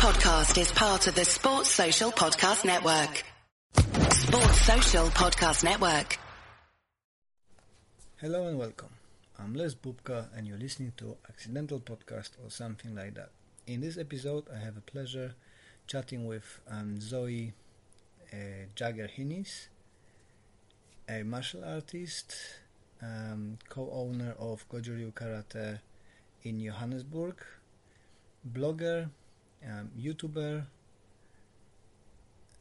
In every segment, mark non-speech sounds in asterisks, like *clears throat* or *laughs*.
podcast is part of the Sports Social Podcast Network. Sports Social Podcast Network. Hello and welcome. I'm Les Bubka and you're listening to Accidental Podcast or something like that. In this episode, I have a pleasure chatting with um, Zoe uh, Jagger Hinis, a martial artist, um, co-owner of Goju-Ryu Karate in Johannesburg, blogger, um, YouTuber,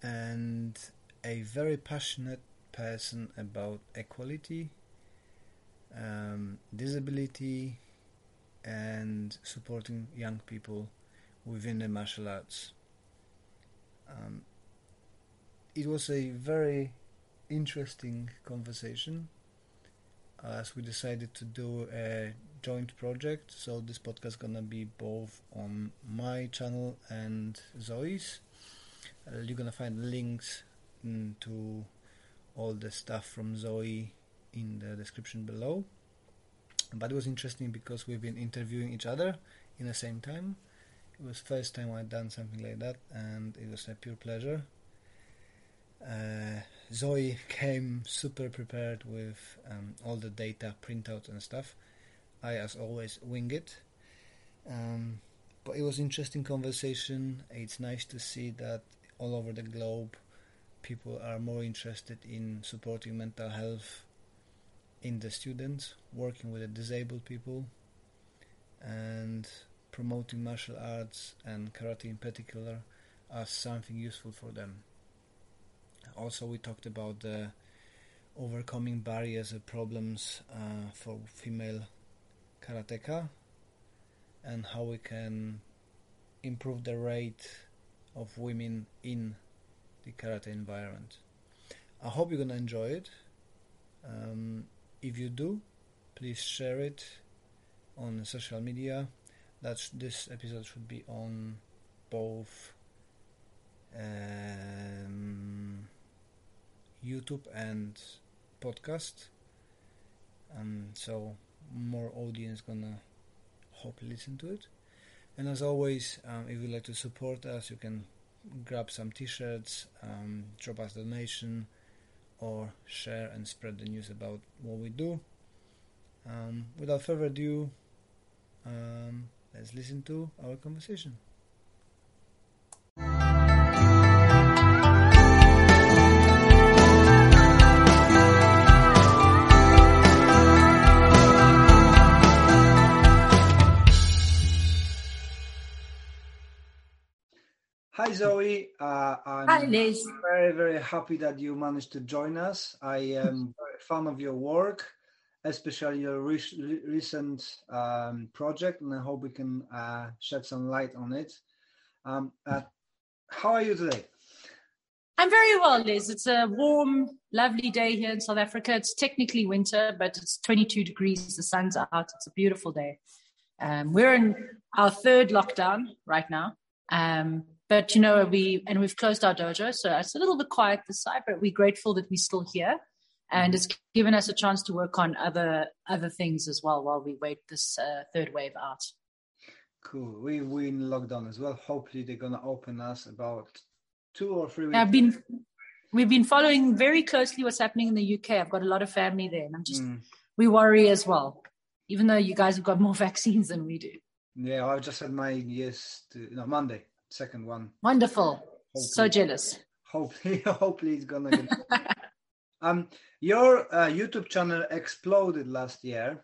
and a very passionate person about equality, um, disability, and supporting young people within the martial arts. Um, it was a very interesting conversation as we decided to do a joint project. So this podcast gonna be both on my channel and Zoe's. Uh, you're gonna find links mm, to all the stuff from Zoe in the description below. But it was interesting because we've been interviewing each other in the same time. It was first time I'd done something like that, and it was a pure pleasure. Uh, Zoe came super prepared with um, all the data printouts and stuff. I, as always, wing it. Um, but it was interesting conversation. It's nice to see that all over the globe, people are more interested in supporting mental health in the students, working with the disabled people, and promoting martial arts and karate in particular as something useful for them. Also, we talked about the overcoming barriers and problems uh, for female karateka and how we can improve the rate of women in the karate environment. I hope you're gonna enjoy it. Um, if you do, please share it on social media. That's this episode should be on both um, YouTube and podcast. Um, so more audience gonna hopefully listen to it. And as always, um, if you'd like to support us, you can grab some T-shirts, um, drop us a donation, or share and spread the news about what we do. Um, without further ado, um, let's listen to our conversation. Hi Zoe, uh, I'm Hi Les. very very happy that you managed to join us. I am *laughs* a fan of your work, especially your re- recent um, project, and I hope we can uh, shed some light on it. Um, uh, how are you today? I'm very well, Les. It's a warm, lovely day here in South Africa. It's technically winter, but it's 22 degrees. The sun's out. It's a beautiful day. Um, we're in our third lockdown right now. Um, but you know, we and we've closed our dojo, so it's a little bit quiet this side. But we're grateful that we're still here, and it's given us a chance to work on other other things as well while we wait this uh, third wave out. Cool. We we in lockdown as well. Hopefully, they're gonna open us about two or three weeks. I've been we've been following very closely what's happening in the UK. I've got a lot of family there, and I'm just Mm. we worry as well, even though you guys have got more *laughs* vaccines than we do. Yeah, I've just had my yes, to, no Monday, second one. Wonderful. So Hopefully. jealous. Hopefully, *laughs* hopefully it's gonna get. *laughs* um, your uh, YouTube channel exploded last year.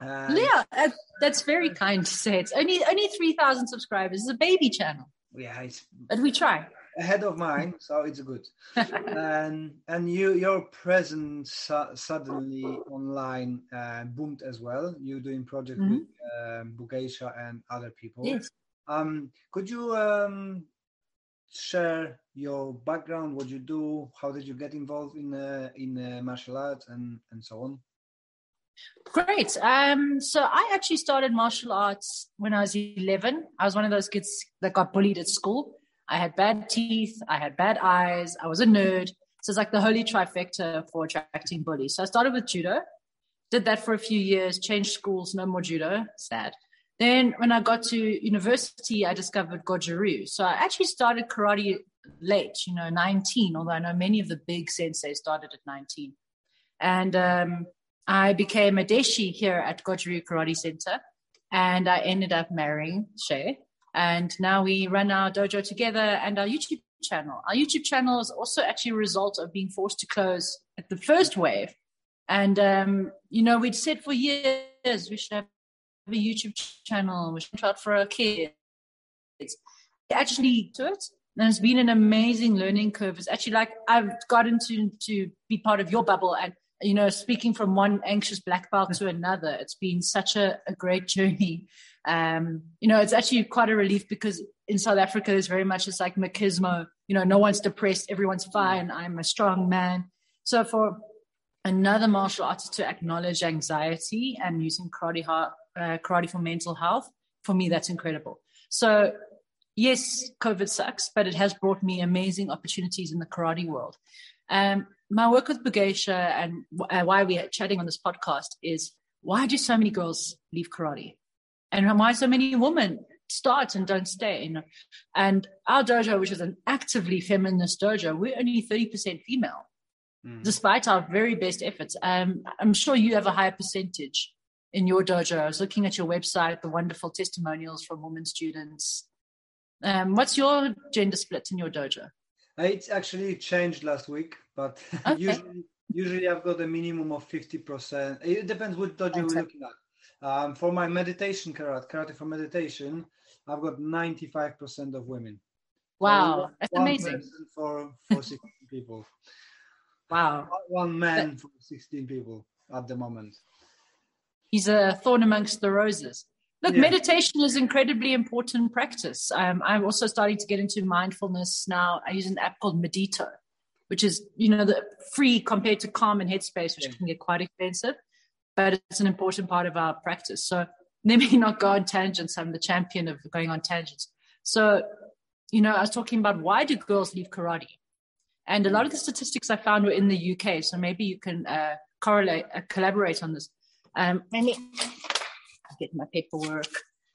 And Yeah, uh, that's very kind to say. It's only only three thousand subscribers. It's a baby channel, yeah, it's but we try. ahead of mine, so it's good. *laughs* and and you your presence su- suddenly online uh, boomed as well. You're doing project with um, Bugeisha and other people. yes. Um, could you um, share your background, what you do, how did you get involved in uh, in uh, martial arts, and and so on? Great. Um, so I actually started martial arts when I was 11. I was one of those kids that got bullied at school. I had bad teeth, I had bad eyes, I was a nerd. So it's like the holy trifecta for attracting bullies. So I started with judo, did that for a few years, changed schools, no more judo, sad. Then when I got to university, I discovered Goju-Ryu. So I actually started karate late, you know, 19, although I know many of the big sensei started at 19. And um, I became a deshi here at Goju-Ryu Karate Center. And I ended up marrying Shay. And now we run our dojo together and our YouTube channel. Our YouTube channel is also actually a result of being forced to close at the first wave. And, um, you know, we'd said for years we should have a YouTube channel, which should try for our kids. Actually, to it. And it's been an amazing learning curve. It's actually like I've gotten to, to be part of your bubble and you know, speaking from one anxious black belt to another, it's been such a, a great journey. Um, you know, it's actually quite a relief because in South Africa, it's very much it's like machismo. You know, no one's depressed, everyone's fine. I'm a strong man. So for another martial artist to acknowledge anxiety and using karate, uh, karate for mental health, for me, that's incredible. So yes, COVID sucks, but it has brought me amazing opportunities in the karate world. Um, my work with Bugeisha and uh, why we're chatting on this podcast is why do so many girls leave karate? And why so many women start and don't stay? You know? And our dojo, which is an actively feminist dojo, we're only 30% female, mm. despite our very best efforts. Um, I'm sure you have a higher percentage in your dojo. I was looking at your website, the wonderful testimonials from women students. Um, what's your gender split in your dojo? It's actually changed last week, but *laughs* okay. usually usually I've got a minimum of fifty percent. It depends what dojo you're looking at. Um, for my meditation karate, karate for meditation, I've got ninety-five percent of women. Wow, so that's amazing. For for *laughs* sixteen people. Wow. One man for sixteen people at the moment. He's a thorn amongst the roses. Look, yeah. meditation is incredibly important practice. Um, I'm also starting to get into mindfulness now. I use an app called Medito, which is, you know, the free compared to Calm and Headspace, which yeah. can get quite expensive, but it's an important part of our practice. So let me *laughs* not go on tangents. I'm the champion of going on tangents. So, you know, I was talking about why do girls leave karate? And a lot of the statistics I found were in the UK. So maybe you can uh, correlate, uh, collaborate on this. Um, maybe get my paperwork.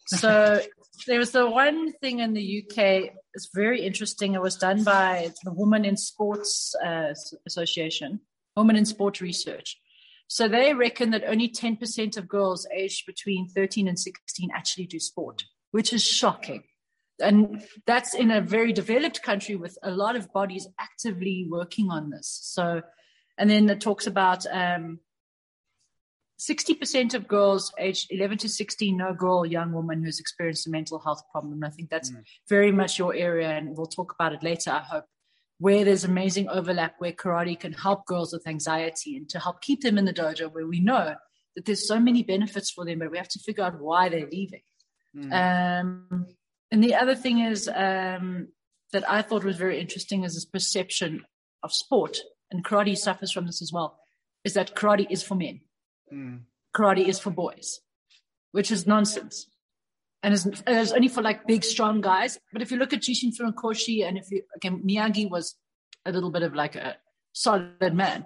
So there was the one thing in the UK. It's very interesting. It was done by the Women in Sports uh, Association, Women in Sport Research. So they reckon that only 10% of girls aged between 13 and 16 actually do sport, which is shocking. And that's in a very developed country with a lot of bodies actively working on this. So, and then it talks about um, 60% of girls aged 11 to 16 know a girl, young woman who's experienced a mental health problem. I think that's mm. very much your area, and we'll talk about it later, I hope, where there's amazing overlap where karate can help girls with anxiety and to help keep them in the dojo where we know that there's so many benefits for them, but we have to figure out why they're leaving. Mm. Um, and the other thing is um, that I thought was very interesting is this perception of sport, and karate suffers from this as well, is that karate is for men mm. karate is for boys, which is nonsense. And it's, it's, only for like big, strong guys. But if you look at Gichin Funakoshi and if you, again, Miyagi was a little bit of like a solid man.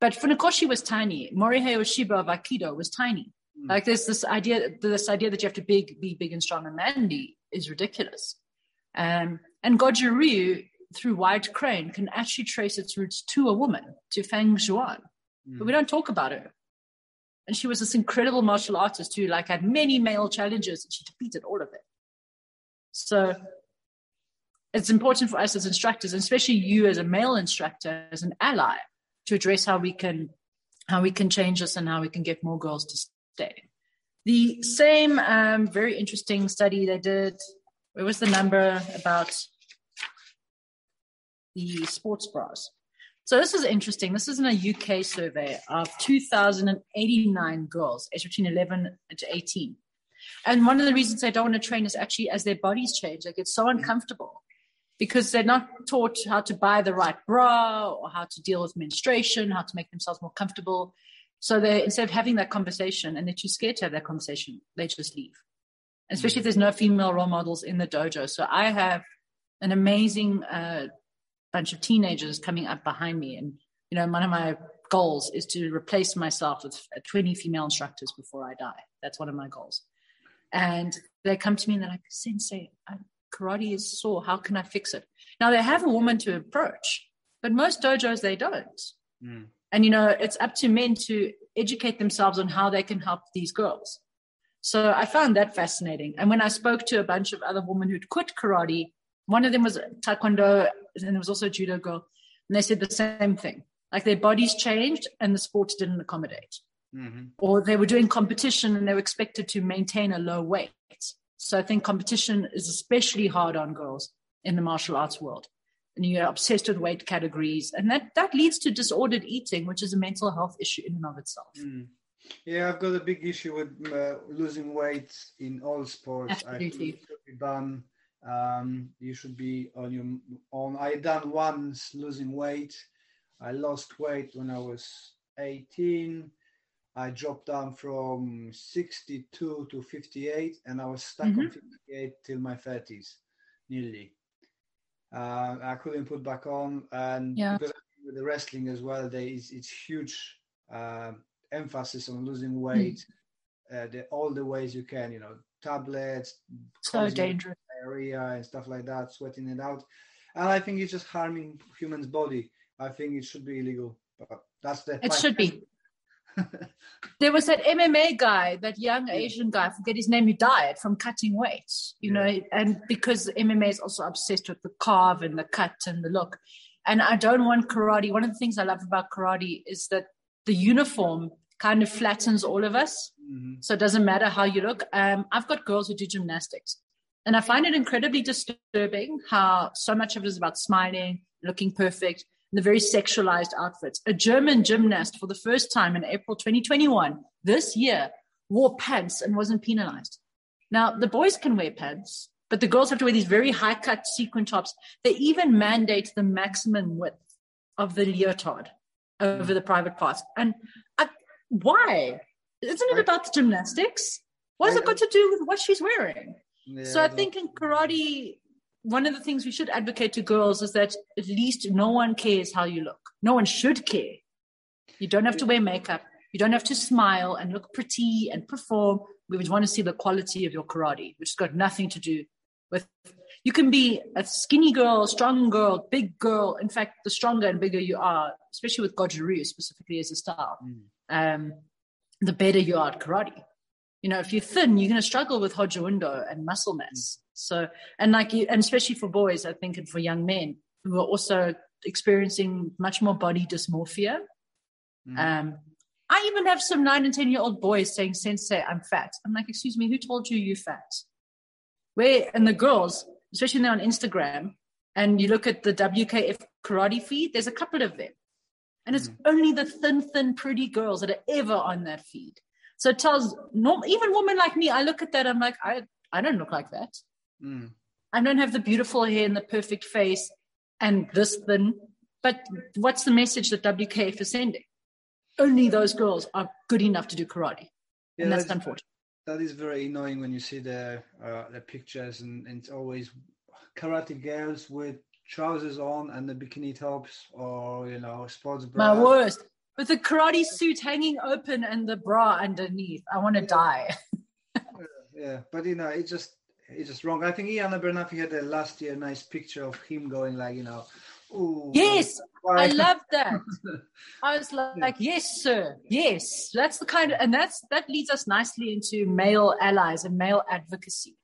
But Funakoshi was tiny. Morihei Ueshiba of Aikido was tiny. Mm. Like there's this idea, this idea that you have to big, be big and strong and manly is ridiculous. Um, and Goju-Ryu through White Crane can actually trace its roots to a woman, to Fang Zhuan. Mm. But we don't talk about her. And she was this incredible martial artist who like had many male challenges and she defeated all of it. So it's important for us as instructors, and especially you as a male instructor, as an ally, to address how we can how we can change this and how we can get more girls to stay. The same um, very interesting study they did. Where was the number about the sports bras? So this is interesting. This is in a UK survey of 2,089 girls aged between 11 to 18. And one of the reasons they don't want to train is actually as their bodies change, they get so uncomfortable because they're not taught how to buy the right bra or how to deal with menstruation, how to make themselves more comfortable. So they instead of having that conversation and they're too scared to have that conversation, they just leave. Especially if there's no female role models in the dojo. So I have an amazing uh, bunch of teenagers coming up behind me. And, you know, one of my goals is to replace myself with 20 female instructors before I die. That's one of my goals. and they come to me and they're like, Sensei, karate is sore. How can I fix it? Now they have a woman to approach, but most dojos they don't. Mm. And you know, it's up to men to educate themselves on how they can help these girls. So I found that fascinating. And when I spoke to a bunch of other women who'd quit karate, one of them was taekwondo, and there was also a judo girl, and they said the same thing. Like their bodies changed, and the sport didn't accommodate. Mm-hmm. Or they were doing competition and they were expected to maintain a low weight. So I think competition is especially hard on girls in the martial arts world. And you're obsessed with weight categories. And that, that leads to disordered eating, which is a mental health issue in and of itself. Mm. Yeah, I've got a big issue with uh, losing weight in all sports. Absolutely. I should be done. Um, you should be on your own. I done once losing weight. I lost weight when I was 18. I dropped down from 62 to 58, and I was stuck mm-hmm. on 58 till my 30s, nearly. Uh, I couldn't put back on, and yeah. because with the wrestling as well, there is it's huge uh, emphasis on losing weight, mm. uh, the, all the ways you can, you know, tablets, so dangerous area and stuff like that, sweating it out, and I think it's just harming humans' body. I think it should be illegal, but that's the. It should be *laughs* there was that MMA guy, that young Asian guy, I forget his name, who died from cutting weight, you yeah. know, and because MMA is also obsessed with the carve and the cut and the look. And I don't want karate. One of the things I love about karate is that the uniform kind of flattens all of us. Mm-hmm. So it doesn't matter how you look. Um, I've got girls who do gymnastics. And I find it incredibly disturbing how so much of it is about smiling, looking perfect and the very sexualized outfits. A German gymnast for the first time in April 2021 this year wore pants and wasn't penalized. Now, the boys can wear pants, but the girls have to wear these very high cut sequin tops. They even mandate the maximum width of the leotard over hmm. the private parts. And I, why? Isn't it about the gymnastics? What has it got to do with what she's wearing? Yeah, so I think in karate, one of the things we should advocate to girls is that at least no one cares how you look. No one should care. You don't have to wear makeup. You don't have to smile and look pretty and perform. We would want to see the quality of your karate, which has got nothing to do with. You can be a skinny girl, strong girl, big girl. In fact, the stronger and bigger you are, especially with Goju-Ryu specifically as a style, mm. um, the better you are at karate. You know, if you're thin, you're going to struggle with Hojo Undo and muscle mass. So, and like, you, and especially for boys, I think, and for young men who are also experiencing much more body dysmorphia. Mm. Um, I even have some nine and 10 year old boys saying, Sensei, I'm fat. I'm like, excuse me, who told you you're fat? Where, and the girls, especially now on Instagram, and you look at the WKF karate feed, there's a couple of them. And it's mm. only the thin, thin, pretty girls that are ever on that feed. So it tells norm, even women like me, I look at that, I'm like, I, I don't look like that. Mm. I don't have the beautiful hair and the perfect face and this thin. But what's the message that WKF is sending? Only those girls are good enough to do karate. Yeah, and that's, that's unfortunate. That is very annoying when you see the uh, the pictures and, and it's always karate girls with trousers on and the bikini tops or you know sports bra. My worst. With the karate suit hanging open and the bra underneath. I want to yeah. die. *laughs* yeah, but you know, it just it's just wrong. I think Iain Abernethy had a last year nice picture of him going like, you know, Ooh, yes, I love that. *laughs* I was like, yeah. like, yes, sir, yes. That's the kind of, and that's that leads us nicely into male allies and male advocacy,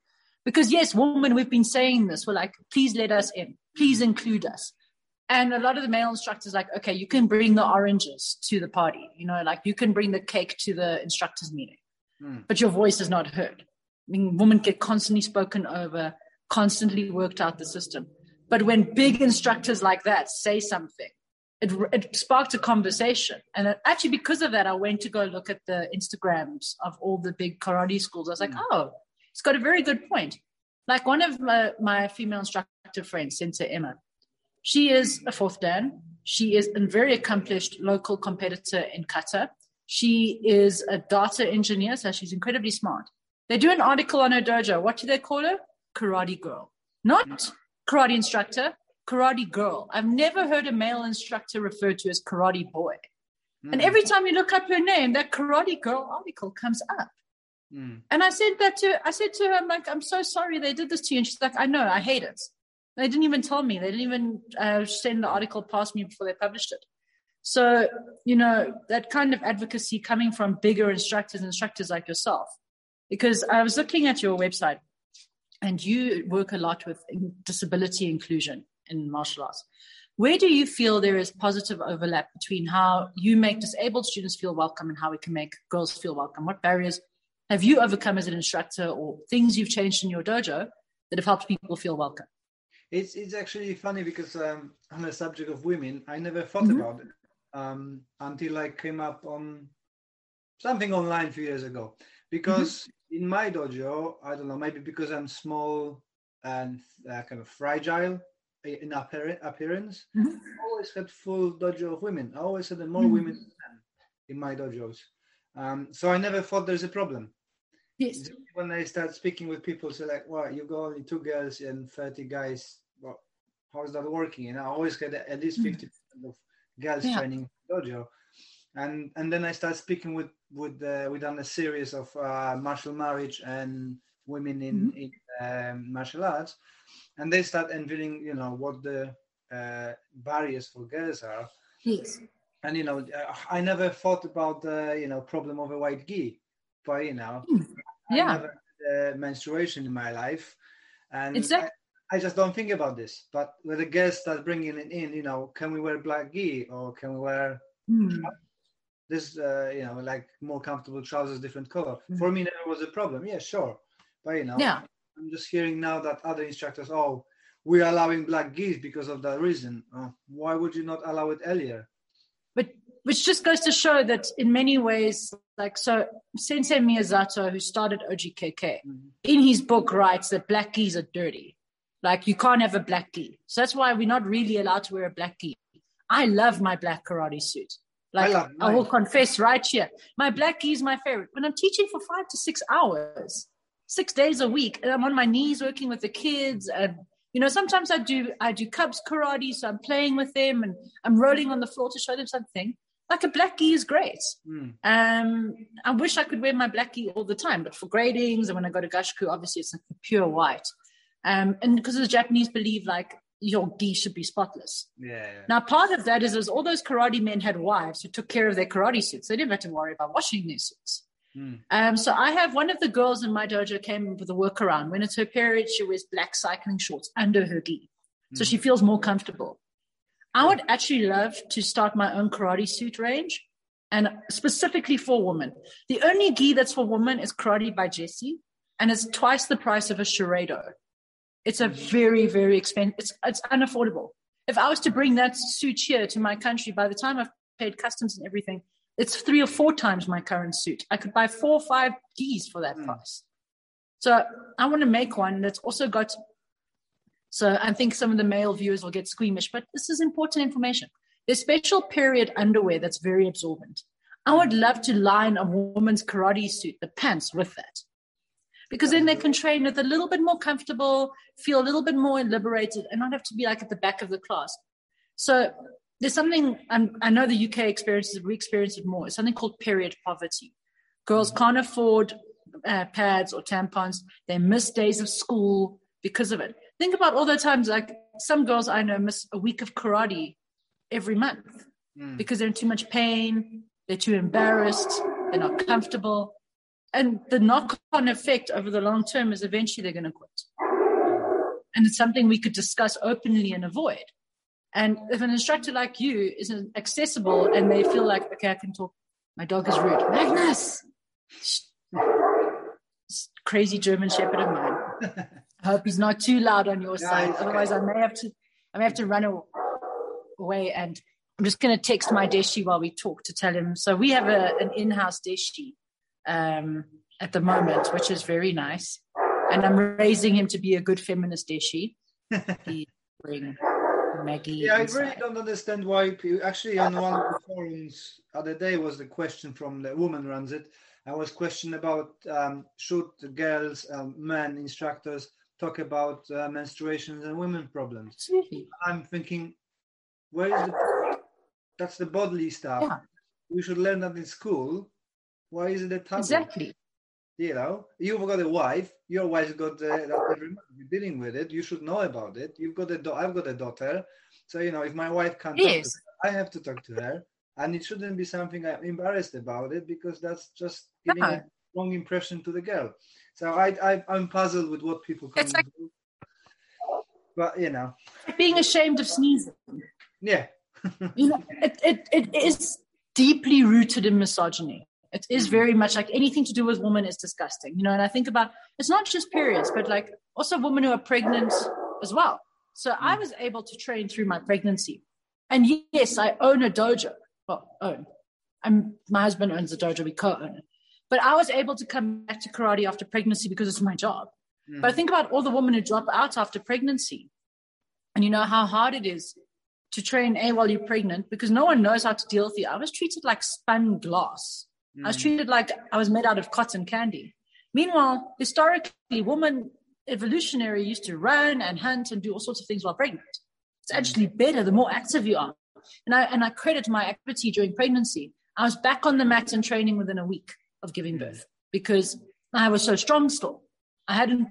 because yes, women, we've been saying this. We're like, please let us in, please mm-hmm. include us. And a lot of the male instructors like, okay, you can bring the oranges to the party, you know, like you can bring the cake to the instructors meeting, mm. but your voice is not heard. I mean, women get constantly spoken over, constantly worked out the system. But when big instructors like that say something, it, it sparked a conversation. And actually, because of that, I went to go look at the Instagrams of all the big karate schools. I was like, mm. oh, it's got a very good point. Like one of my, my female instructor friends, Sensei Emma, she is a fourth Dan. She is a very accomplished local competitor in kata. She is a data engineer, so she's incredibly smart. They do an article on her dojo. What do they call her? Karate girl. Not karate instructor, karate girl. I've never heard a male instructor referred to as karate boy. Mm. And every time you look up her name, that karate girl article comes up. Mm. And I said that to I said to her, I'm like, I'm so sorry they did this to you. And she's like, I know, I hate it. They didn't even tell me. They didn't even uh, send the article past me before they published it. So, you know, that kind of advocacy coming from bigger instructors, instructors like yourself, because I was looking at your website and you work a lot with disability inclusion in martial arts. Where do you feel there is positive overlap between how you make disabled students feel welcome and how we can make girls feel welcome? What barriers have you overcome as an instructor or things you've changed in your dojo that have helped people feel welcome? It's it's actually funny because um, on the subject of women, I never thought mm-hmm. about it um, until I came up on something online a few years ago. Because mm-hmm. in my dojo, I don't know, maybe because I'm small and uh, kind of fragile in appearance, mm-hmm. I always had full dojo of women. I always had more mm-hmm. women in my dojos. Um, so I never thought there's a problem. Yes. When I start speaking with people, say like, "Well, you got only two girls and thirty guys. Well, how is that working?" And I always get at least mm. fifty percent of girls yeah. training dojo, and and then I start speaking with with uh, we done a series of uh, martial marriage and women in mm-hmm. in um, martial arts, and they start unveiling, you know, what the uh, barriers for girls are. Yes. And you know, I never thought about the you know problem of a white gi, but you know, mm. Yeah, I never had, uh, menstruation in my life, and exactly. I, I, just don't think about this. But when the girls start bringing it in, you know, can we wear black gi or can we wear mm. this, uh, you know, like more comfortable trousers, different color? Mm. For me, never was a problem. Yeah, sure, but you know, yeah I'm just hearing now that other instructors, oh, we're allowing black gis because of that reason. Oh, why would you not allow it earlier? But which just goes to show that in many ways, like so, Sensei Miyazato, who started OGKK, mm-hmm. in his book writes that black gis are dirty. Like you can't have a black gi. So that's why we're not really allowed to wear a black gi. I love my black karate suit. Like I, I will confess right here, my black gi is my favorite. When I'm teaching for five to six hours, six days a week and I'm on my knees working with the kids and you know sometimes I do I do cubs karate so I'm playing with them and I'm rolling on the floor to show them something like a black gi is great mm. um I wish I could wear my black gi all the time but for gradings and when I go to Gasshuku obviously it's like pure white um and because the Japanese believe like your gi should be spotless. Yeah, yeah. Now, part of that is, is all those karate men had wives who took care of their karate suits. They didn't have to worry about washing their suits. Mm. Um, so I have one of the girls in my dojo came with a workaround. When it's her period, she wears black cycling shorts under her gi, so mm. she feels more comfortable. I would actually love to start my own karate suit range, and specifically for women. The only gi that's for women is Karate by Jesse, and it's twice the price of a Shureido. It's a very, very expensive. It's it's unaffordable. If I was to bring that suit here to my country, by the time I've paid customs and everything, it's three or four times my current suit. I could buy four or five gis for that mm. price. So I want to make one that's also got. So I think some of the male viewers will get squeamish, but this is important information. There's special period underwear that's very absorbent. I would love to line a woman's karate suit, the pants, with that. Because then they can train with a little bit more comfortable, feel a little bit more liberated, and not have to be like at the back of the class. So there's something I'm, i know the UK experiences, we experience it more. It's something called period poverty. Girls can't afford uh, pads or tampons. They miss days of school because of it. Think about all the times, like some girls I know miss a week of karate every month mm. because they're in too much pain, they're too embarrassed, they're not comfortable. And the knock on effect over the long term is eventually they're going to quit. And it's something we could discuss openly and avoid. And if an instructor like you isn't accessible and they feel like, okay, I can talk, my dog is rude. Magnus! Crazy German Shepherd of mine. *laughs* I hope he's not too loud on your side. Otherwise, I may have to, I may have to run away. And I'm just going to text my deshi while we talk to tell him. So we have a, an in-house deshi um, at the moment, which is very nice. And I'm raising him to be a good feminist deshi. *laughs* Bring Maggie. Yeah, I really don't understand why people, actually on one of the forums other day was the question from the woman runs it. I was questioned about um, should girls, um, men instructors talk about uh, menstruations and women problems. Absolutely. I'm thinking, where is the that's the bodily stuff. Yeah. We should learn that in school. Why is it a taboo? Exactly. You know, you've got a wife. Your wife's got uh, that every month. You're dealing with it. You should know about it. You've got a. Do- I've got a daughter. So you know, if my wife can't, Yes. talk to her, I have to talk to her, and it shouldn't be something I'm embarrassed about it because that's just giving No. a wrong impression to the girl. So I, I I'm puzzled with what people come It's like- do. But you know, Being ashamed of sneezing. yeah, You know, it, it, it is deeply rooted in misogyny. It is very much like anything to do with women is disgusting. You know, and I think about it's not just periods, but like also women who are pregnant as well. So I was able to train through my pregnancy. And yes, I own a dojo. Well, own. I'm, my husband owns a dojo, we co own it. But I was able to come back to karate after pregnancy because it's my job. Mm. But I think about all the women who drop out after pregnancy. And you know how hard it is to train A while you're pregnant because no one knows how to deal with you. I was treated like spun glass. I was mm. treated like I was made out of cotton candy. Meanwhile, historically, women evolutionary used to run and hunt and do all sorts of things while pregnant. It's mm. actually better the more active you are. And I and I credit my activity during pregnancy. I was back on the mat and training within a week of giving birth because I was so strong still. I hadn't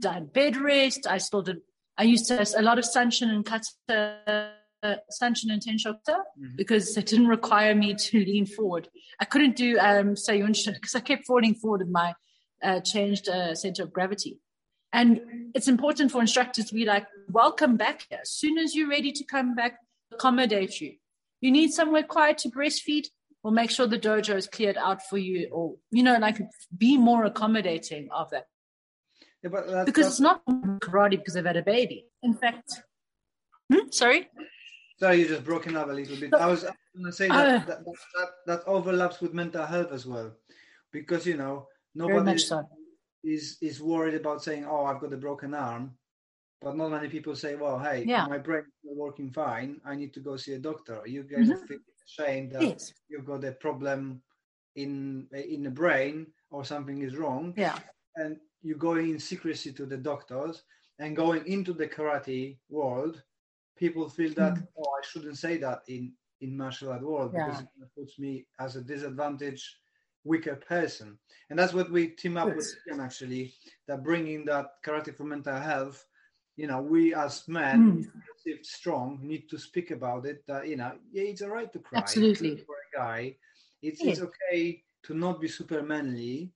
done bed rest. I still did. I used to a lot of Sanchin and kata, uh, Sanchin and Tensho kata because it didn't require me to lean forward. I couldn't do um, Seiyunchin because *laughs* I kept falling forward in my uh, changed uh, center of gravity. And it's important for instructors to be like, welcome back here. As soon as you're ready to come back, accommodate you. You need somewhere quiet to breastfeed, we'll make sure the dojo is cleared out for you, or, you know, like be more accommodating of that. yeah but that's, Because that's, it's not karate because they've had a baby. In fact, Hmm? sorry? sorry, you just broken up a little bit. I was going to say that, Uh. that, that that that overlaps with mental health as well, because you know nobody so. is is worried about saying, "Oh, I've got a broken arm," but not many people say, "Well, hey, Yeah. my brain is working fine. I need to go see a doctor." You guys are ashamed that Yes. you've got a problem in in the brain or something is wrong, Yeah. and you're going in secrecy to the doctors and going into the karate world. People feel that, mm. oh, I shouldn't say that in in martial art world because it puts me as a disadvantaged weaker person and that's what we team up with Yes. Actually that bringing that karate for mental health you know we as men Mm. perceived strong need to speak about it that you know yeah it's all right to cry Absolutely. for a guy it's Yeah. it's okay to not be super manly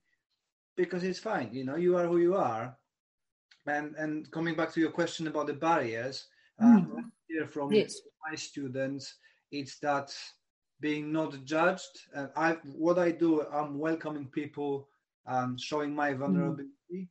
because it's fine you know you are who you are and and coming back to your question about the barriers Mm. uh, here from Yes. my students it's that being not judged and i what i do i'm welcoming people um, showing my vulnerability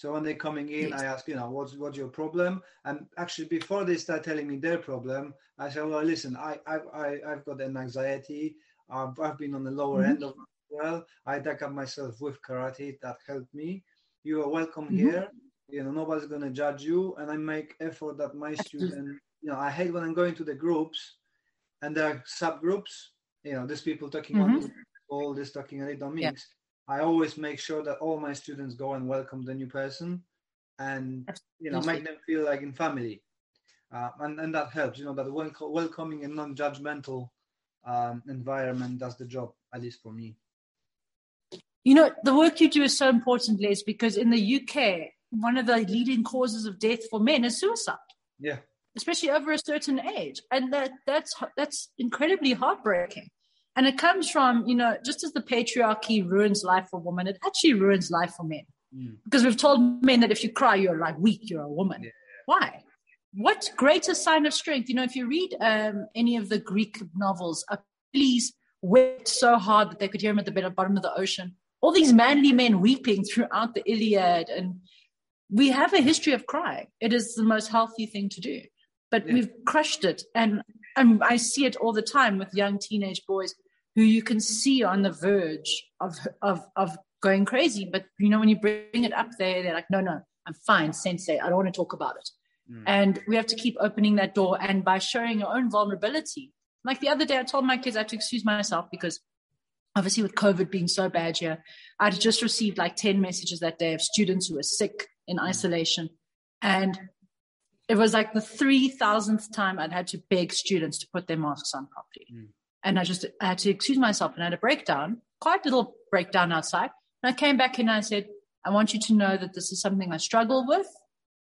so when they're coming in Yes. i ask you know what's what's your problem and actually before they start telling me their problem i say well listen i i, I i've got an anxiety I've, I've been on the lower Mhm. end of it as well i dug up myself with karate that helped me you are welcome Mhm. here you know nobody's going to judge you and i make effort that my Absolutely. student you know i hate when i'm going to the groups and there are subgroups you know these people talking Mhm. on all this talking and they don't Yeah. I always make sure that all my students go and welcome the new person and you know make them feel like in family. Uh, and, and that helps you know that wel- welcoming and non-judgmental um, environment does the job at least for me. You know, the work you do is so important, Les, because in the UK, one of the leading causes of death for men is suicide, yeah. Especially over a certain age. And that that's that's incredibly heartbreaking. And it comes from, you know, just as the patriarchy ruins life for women, it actually ruins life for men. Mm. Because we've told men that if you cry, you're like weak, you're a woman. Yeah. Why? What greater sign of strength? You know, if you read um, any of the Greek novels, Achilles wept so hard that they could hear him at the bottom of the ocean. All these manly men weeping throughout the Iliad. And we have a history of crying. It is the most healthy thing to do. But Yeah. we've crushed it. And, and I see it all the time with young teenage boys who you can see on the verge of, of, of going crazy. But, you know, when you bring it up there, they're like, no, no, I'm fine, sensei. I don't want to talk about it. Mm. And we have to keep opening that door. And by showing your own vulnerability, like the other day, I told my kids I had to excuse myself because obviously with COVID being so bad here, I'd just received like 10 messages that day of students who were sick in isolation. And it was like the 3000th time I'd had to beg students to put their masks on properly. Mm. And I just I had to excuse myself and I had a breakdown, quite a little breakdown outside. And I came back in and I said, I want you to know that this is something I struggle with.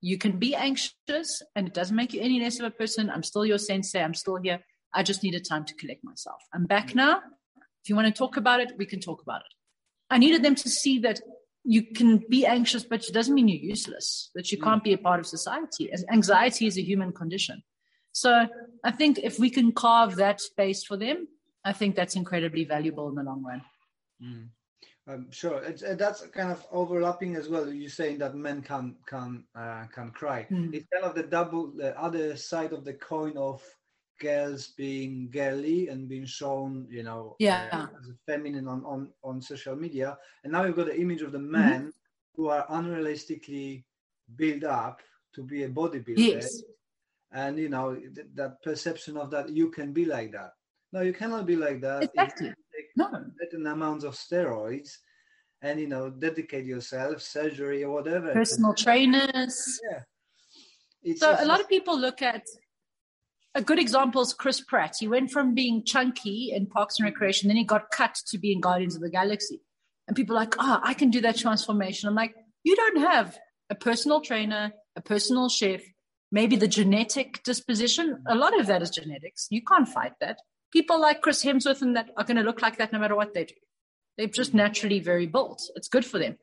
You can be anxious and it doesn't make you any less of a person. I'm still your sensei. I'm still here. I just needed time to collect myself. I'm back now. If you want to talk about it, we can talk about it. I needed them to see that you can be anxious, but it doesn't mean you're useless, that you can't be a part of society. Anxiety is a human condition. So I think if we can carve that space for them, I think that's incredibly valuable in the long run. Mm. Um, sure, it's, uh, that's kind of overlapping as well. You're saying that men can can uh, can cry. Mm. It's kind of the double, the other side of the coin of girls being girly and being shown, you know, yeah, uh, as feminine on, on on social media. And now you've got the image of the men mm-hmm. who are unrealistically built up to be a bodybuilder. Yes. And you know th- that perception of that you can be like that. No, you cannot be like that. Exactly. No. Certain amounts of steroids and you know dedicate yourself surgery or whatever personal trainers yeah it's, so it's, a lot of people look at a good example is Chris Pratt. He went from being chunky in Parks and Recreation, then he got cut to be in Guardians of the Galaxy. And people are like, oh, I can do that transformation. I'm like, you don't have a personal trainer, a personal chef, maybe the genetic disposition. A lot of that is genetics. You can't fight that. People like Chris Hemsworth and that are going to look like that no matter what they do. They're just naturally very built. It's good for them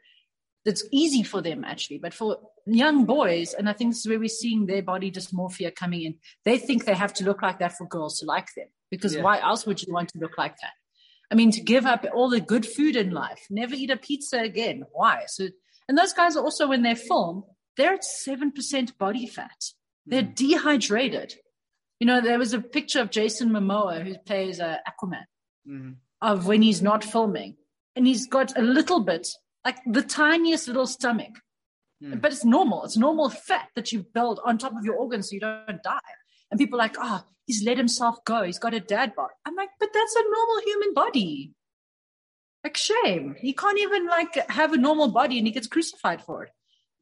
it's easy for them actually but for young boys and i think this is where we're seeing their body dysmorphia coming in they think they have to look like that for girls to like them because yeah. why else would you want to look like that i mean to give up all the good food in life never eat a pizza again why so and those guys are also when they film they're at 7% body fat they're mm. dehydrated you know there was a picture of jason momoa who plays uh, aquaman mm. of when he's not filming and he's got a little bit like the tiniest little stomach. Mm. But it's normal. It's normal fat that you build on top of your organs so you don't die. And people are like, oh, he's let himself go. He's got a dad bod. I'm like, but that's a normal human body. Like shame. He can't even like have a normal body and he gets crucified for it.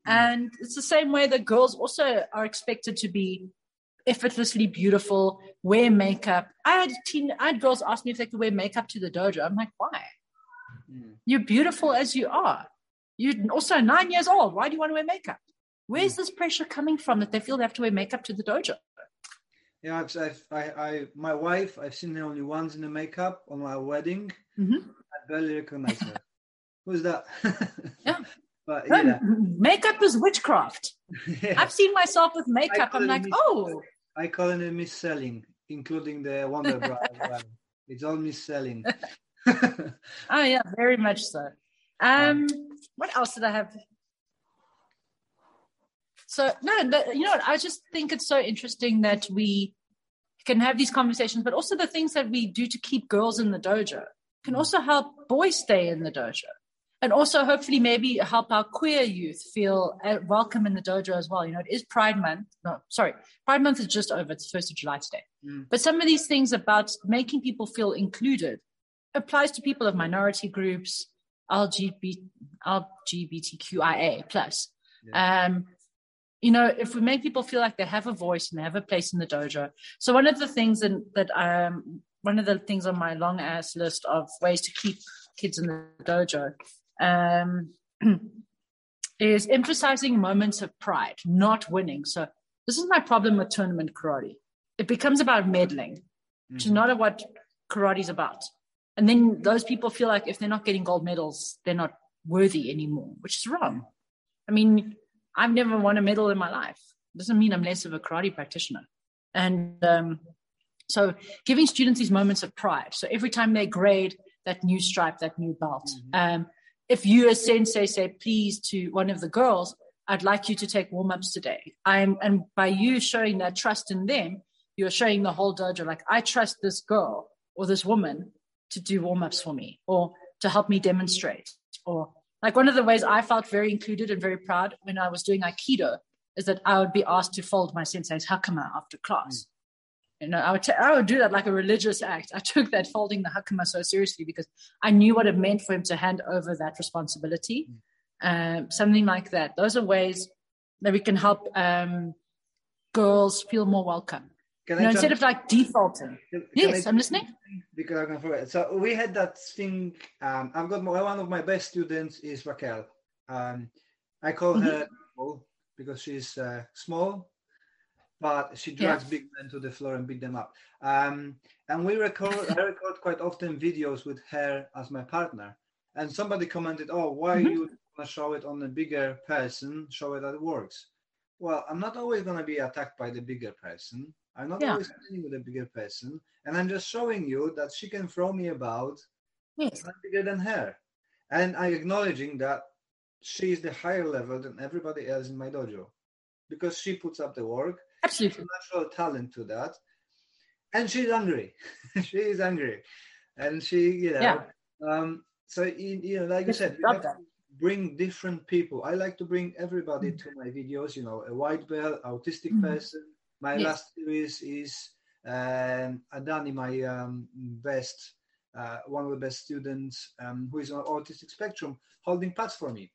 Mm. And it's the same way that girls also are expected to be effortlessly beautiful, wear makeup. I had teen, I had girls ask me if they could wear makeup to the dojo. I'm like, why? Mm. You're beautiful as you are. You're also nine years old. Why do you want to wear makeup? Where's mm. this pressure coming from that they feel they have to wear makeup to the dojo? Yeah, I've, I've, I, I, my wife, I've seen her only once in the makeup on my wedding. Mm-hmm. I barely recognize her. *laughs* Who's that? *laughs* yeah. But yeah. Makeup is witchcraft. *laughs* yeah. I've seen myself with makeup. I'm like, miss, oh. I call it mis-selling, including the Wonder Bra well. It's all mis-selling. Oh yeah, very much so. Um, what else did I have? So no, you know what? I just think it's so interesting that we can have these conversations, but also the things that we do to keep girls in the dojo can also help boys stay in the dojo. And also, hopefully, maybe help our queer youth feel uh, welcome in the dojo as well. You know, it is Pride Month. No, sorry, Pride Month is just over. It's first of July today. Mm. But some of these things about making people feel included applies to people of minority groups, LGBT, LGBTQIA plus. Yeah. Um, you know, if we make people feel like they have a voice and they have a place in the dojo. So one of the things in, that um, one of the things on my long ass list of ways to keep kids in the dojo um, *clears throat* is emphasizing moments of pride, not winning. So this is my problem with tournament karate. It becomes about medalling, mm-hmm. which is mm-hmm. not what karate is about. And then those people feel like if they're not getting gold medals, they're not worthy anymore, which is wrong. I mean, I've never won a medal in my life. It doesn't mean I'm less of a karate practitioner. And um, so giving students these moments of pride. So every time they grade that new stripe, that new belt, mm-hmm. um, if you as sensei say, please to one of the girls, I'd like you to take warm ups today. I'm, and by you showing that trust in them, you're showing the whole dojo, like, I trust this girl or this woman to do warm ups for me or to help me demonstrate. Or like one of the ways I felt very included and very proud when I was doing Aikido is that I would be asked to fold my sensei's hakama after class. Mm. You know, I would, t- I would do that like a religious act. I took that folding the hakama so seriously because I knew what it meant for him to hand over that responsibility. Mm. Um, something like that. Those are ways that we can help um, girls feel more welcome. Can no, instead of like defaulting. Can, yes, I, I'm listening. Because I can forget. So we had that thing. Um, I've got my, one of my best students is Raquel. Um, I call mm-hmm. her because she's uh, small, but she drags yeah. big men to the floor and beat them up. Um, and we record, I record quite often videos with her as my partner. And somebody commented, "Oh, why mm-hmm. you want to show it on a bigger person? Show it that it works." Well, I'm not always going to be attacked by the bigger person. I'm not yeah. always playing with a bigger person, and I'm just showing you that she can throw me about. Yes. I'm bigger than her, and I'm acknowledging that she is the higher level than everybody else in my dojo because she puts up the work. Absolutely. Natural talent to that. And she's angry. *laughs* she is angry. And she, you know, yeah. um, so, you, know, like you said, you bring different people. I like to bring everybody mm-hmm. to my videos, you know, a white belt, autistic mm-hmm. person. My yes. last series is um, Adani, my um, best, uh, one of the best students um, who is on autistic spectrum, holding pads for me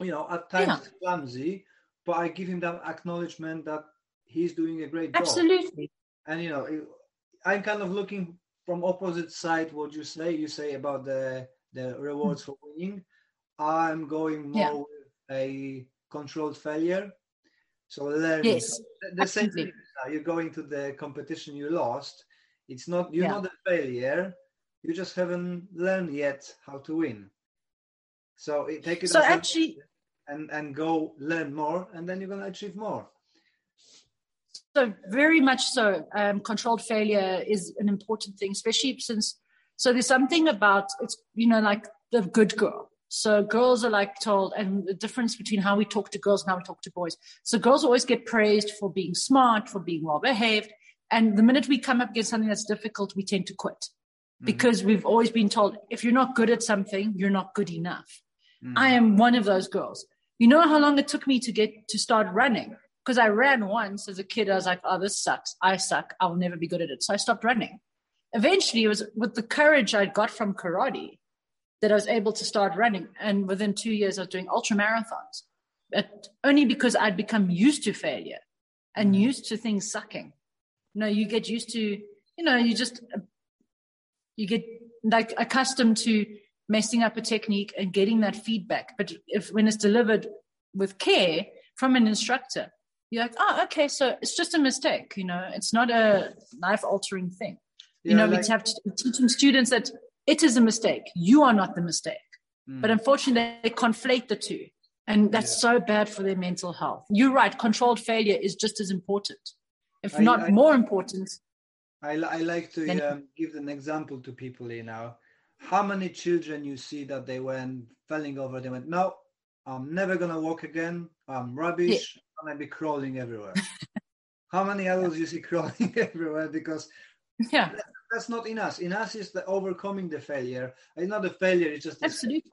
you know, at times yeah. clumsy, but I give him that acknowledgement that he's doing a great job. Absolutely. And you know, I'm kind of looking from opposite side. What you say, you say about the the rewards for winning. I'm going more yeah. with a controlled failure. So learning. Yes, so the, same thing. You're going to the competition you lost. It's not you're yeah. not a failure. You just haven't learned yet how to win. So it, take it so actually and and go learn more, and then you're going to achieve more. So very much so. Um, controlled failure is an important thing, especially since so there's something about it's you know like the good girl. So girls are like told, and the difference between how we talk to girls and how we talk to boys. So girls always get praised for being smart, for being well behaved, and the minute we come up against something that's difficult, we tend to quit mm-hmm. because we've always been told if you're not good at something, you're not good enough. Mm. I am one of those girls. You know how long it took me to get to start running? Because I ran once as a kid. I was like, oh, this sucks. I suck. I'll never be good at it. So I stopped running. Eventually, it was with the courage I got from karate that I was able to start running. And within two years, I was doing ultra marathons. But only because I'd become used to failure and mm. used to things sucking. You know, you get used to, you know, you just, you get like accustomed to messing up a technique and getting that feedback. But if when it's delivered with care from an instructor, you're like, oh, okay, so it's just a mistake. You know, it's not a life altering thing. Yeah, you know, like, we have to teaching students that it is a mistake. You are not the mistake. Mm. But unfortunately, they conflate the two. And that's yeah. so bad for their mental health. You're right. Controlled failure is just as important, if I, not I, more important. I, I like to um, give an example to people you know how many children you see that they went falling over they went no i'm never gonna walk again i'm rubbish yeah. i'm gonna be crawling everywhere *laughs* how many adults you see *laughs* crawling *laughs* everywhere because yeah that's not in us in us is the overcoming the failure it's not a failure it's just absolutely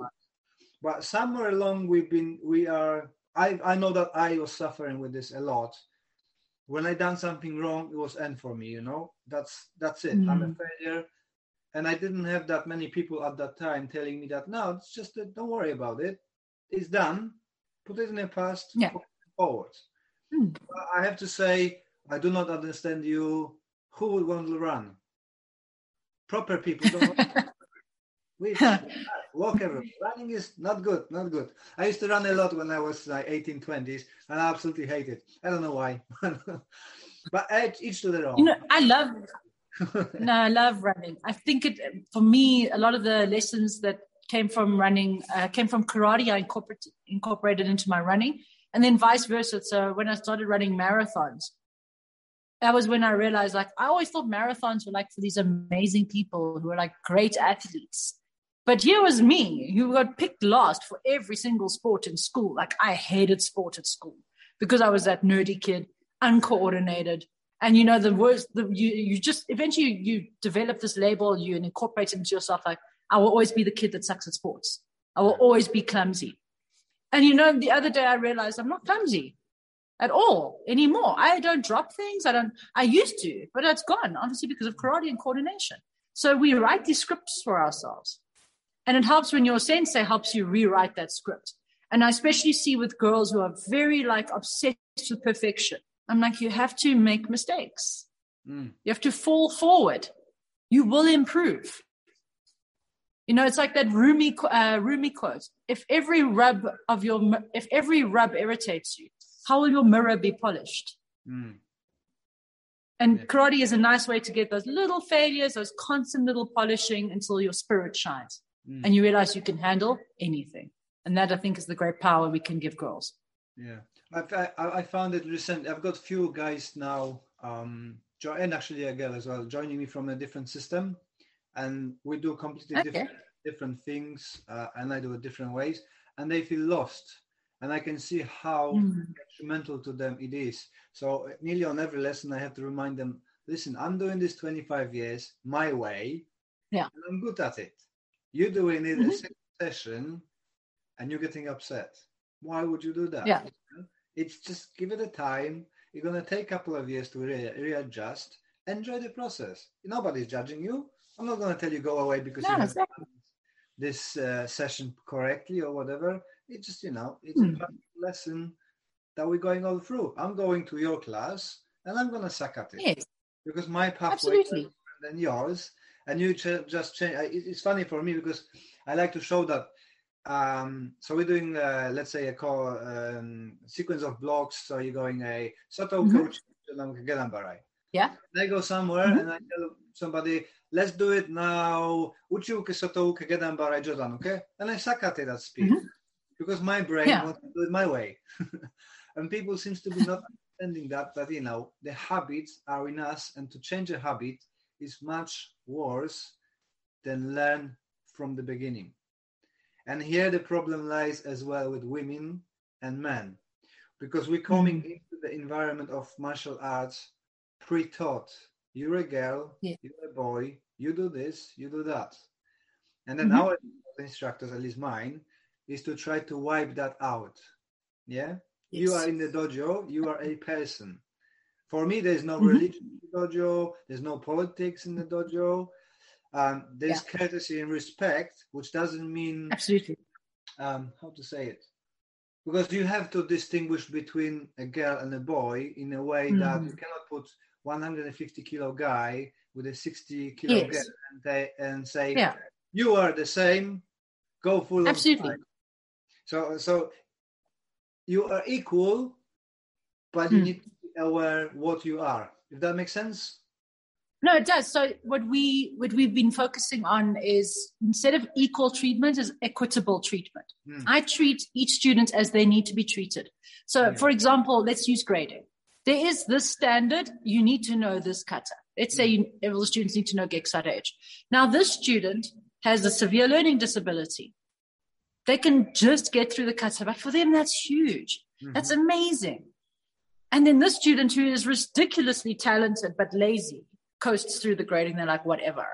but somewhere along we've been we are i i know that i was suffering with this a lot when i done something wrong it was end for me you know that's that's it mm. i'm a mm. failure and I didn't have that many people at that time telling me that no, it's just a, don't worry about it. It's done. Put it in the past. Yeah. Forward. Hmm. I have to say, I do not understand you. Who would want to run? Proper people don't. *laughs* we *laughs* walk everywhere. Running is not good, not good. I used to run a lot when I was like 18, 20s, and I absolutely hate it. I don't know why. *laughs* but each to their own. You know, I love no, I love running. I think it for me a lot of the lessons that came from running uh, came from karate. I incorporated incorporated into my running, and then vice versa. So when I started running marathons, that was when I realized like I always thought marathons were like for these amazing people who are like great athletes. But here was me who got picked last for every single sport in school. Like I hated sport at school because I was that nerdy kid, uncoordinated, and you know the worst, the, you you just eventually you develop this label you and incorporate it into yourself like i will always be the kid that sucks at sports. I will always be clumsy. And you know the other day i realized i'm not clumsy at all anymore i don't drop things i don't i used to but it's gone obviously because of karate and coordination so we write these scripts for ourselves and it helps when your sensei helps you rewrite that script and i especially see with girls who are very like obsessed with perfection I'm like, you have to make mistakes. Mm. You have to fall forward. You will improve. You know, it's like that Rumi, uh, Rumi quote. If every rub of your, if every rub irritates you, how will your mirror be polished? Mm. And karate is a nice way to get those little failures, those constant little polishing until your spirit shines Mm. and you realize you can handle anything. And that I think is the great power we can give girls. Yeah, I've, I I found it recent. I've got a few guys now, um, and actually a girl as well, joining me from a different system, and we do completely Okay. different different things, uh, and I do it different ways, and they feel lost, and I can see how Mm. detrimental to them it is. So uh, nearly on every lesson, I have to remind them, listen, I'm doing this 25 years my way, Yeah. and I'm good at it. You're doing it a Mhm. second session, and you're getting upset. Why would you do that? Yeah. It's just give it a time. You're gonna take a couple of years to re- readjust. Enjoy the process. Nobody's judging you. I'm not gonna tell you go away because No, you have exactly. done this uh, session correctly or whatever. It's just you know, it's Hmm. a the lesson that we're going all through. I'm going to your class and I'm gonna suck at it Yes, because my pathway absolutely. is different than yours, and you ch- just change. It's funny for me because I like to show that. Um, so we're doing, uh, let's say, a call um, sequence of blocks. So you're going a Soto Mhm. coach Gedanbarai. Yeah. And I go somewhere Mhm. and I tell somebody, let's do it now. Uchiuke Sotouke Gedanbarai Jodan, okay? And I suck at it at speed Mhm. Because my brain Yeah. wants to do it my way. *laughs* and people seems to be not understanding that, that, you know, the habits are in us and to change a habit is much worse than learn from the beginning. And here the problem lies as well with women and men, because we're coming into the environment of martial arts pre-taught. You're a girl, Yeah. you're a boy, you do this, you do that. And then Mhm. our instructors, at least mine, is to try to wipe that out. Yeah? You are in the dojo, you are a person. For me, there's no Mhm. religion in the dojo, there's no politics in the dojo. Um, there's courtesy and respect, which doesn't mean Absolutely. um, how to say it because you have to distinguish between a girl and a boy in a way that you Mhm. cannot put 150 kilo guy with a 60 kilo Yes. girl and, they, and say Yeah. you are the same go full of Absolutely. Fight." so so you are equal but you Mm. need to be aware what you are if that makes sense No, it does. So what we what we've been focusing on is instead of equal treatment is equitable treatment. Mm. I treat each student as they need to be treated. So Yeah. for example, let's use grading. There is this standard, you need to know this kata. Let's say you, all the students need to know Gekisai Ichi. Now this student has a severe learning disability. They can just get through the kata, but for them that's huge. Mm-hmm. That's amazing. And then this student who is ridiculously talented but lazy coasts through the grading. They're like, whatever.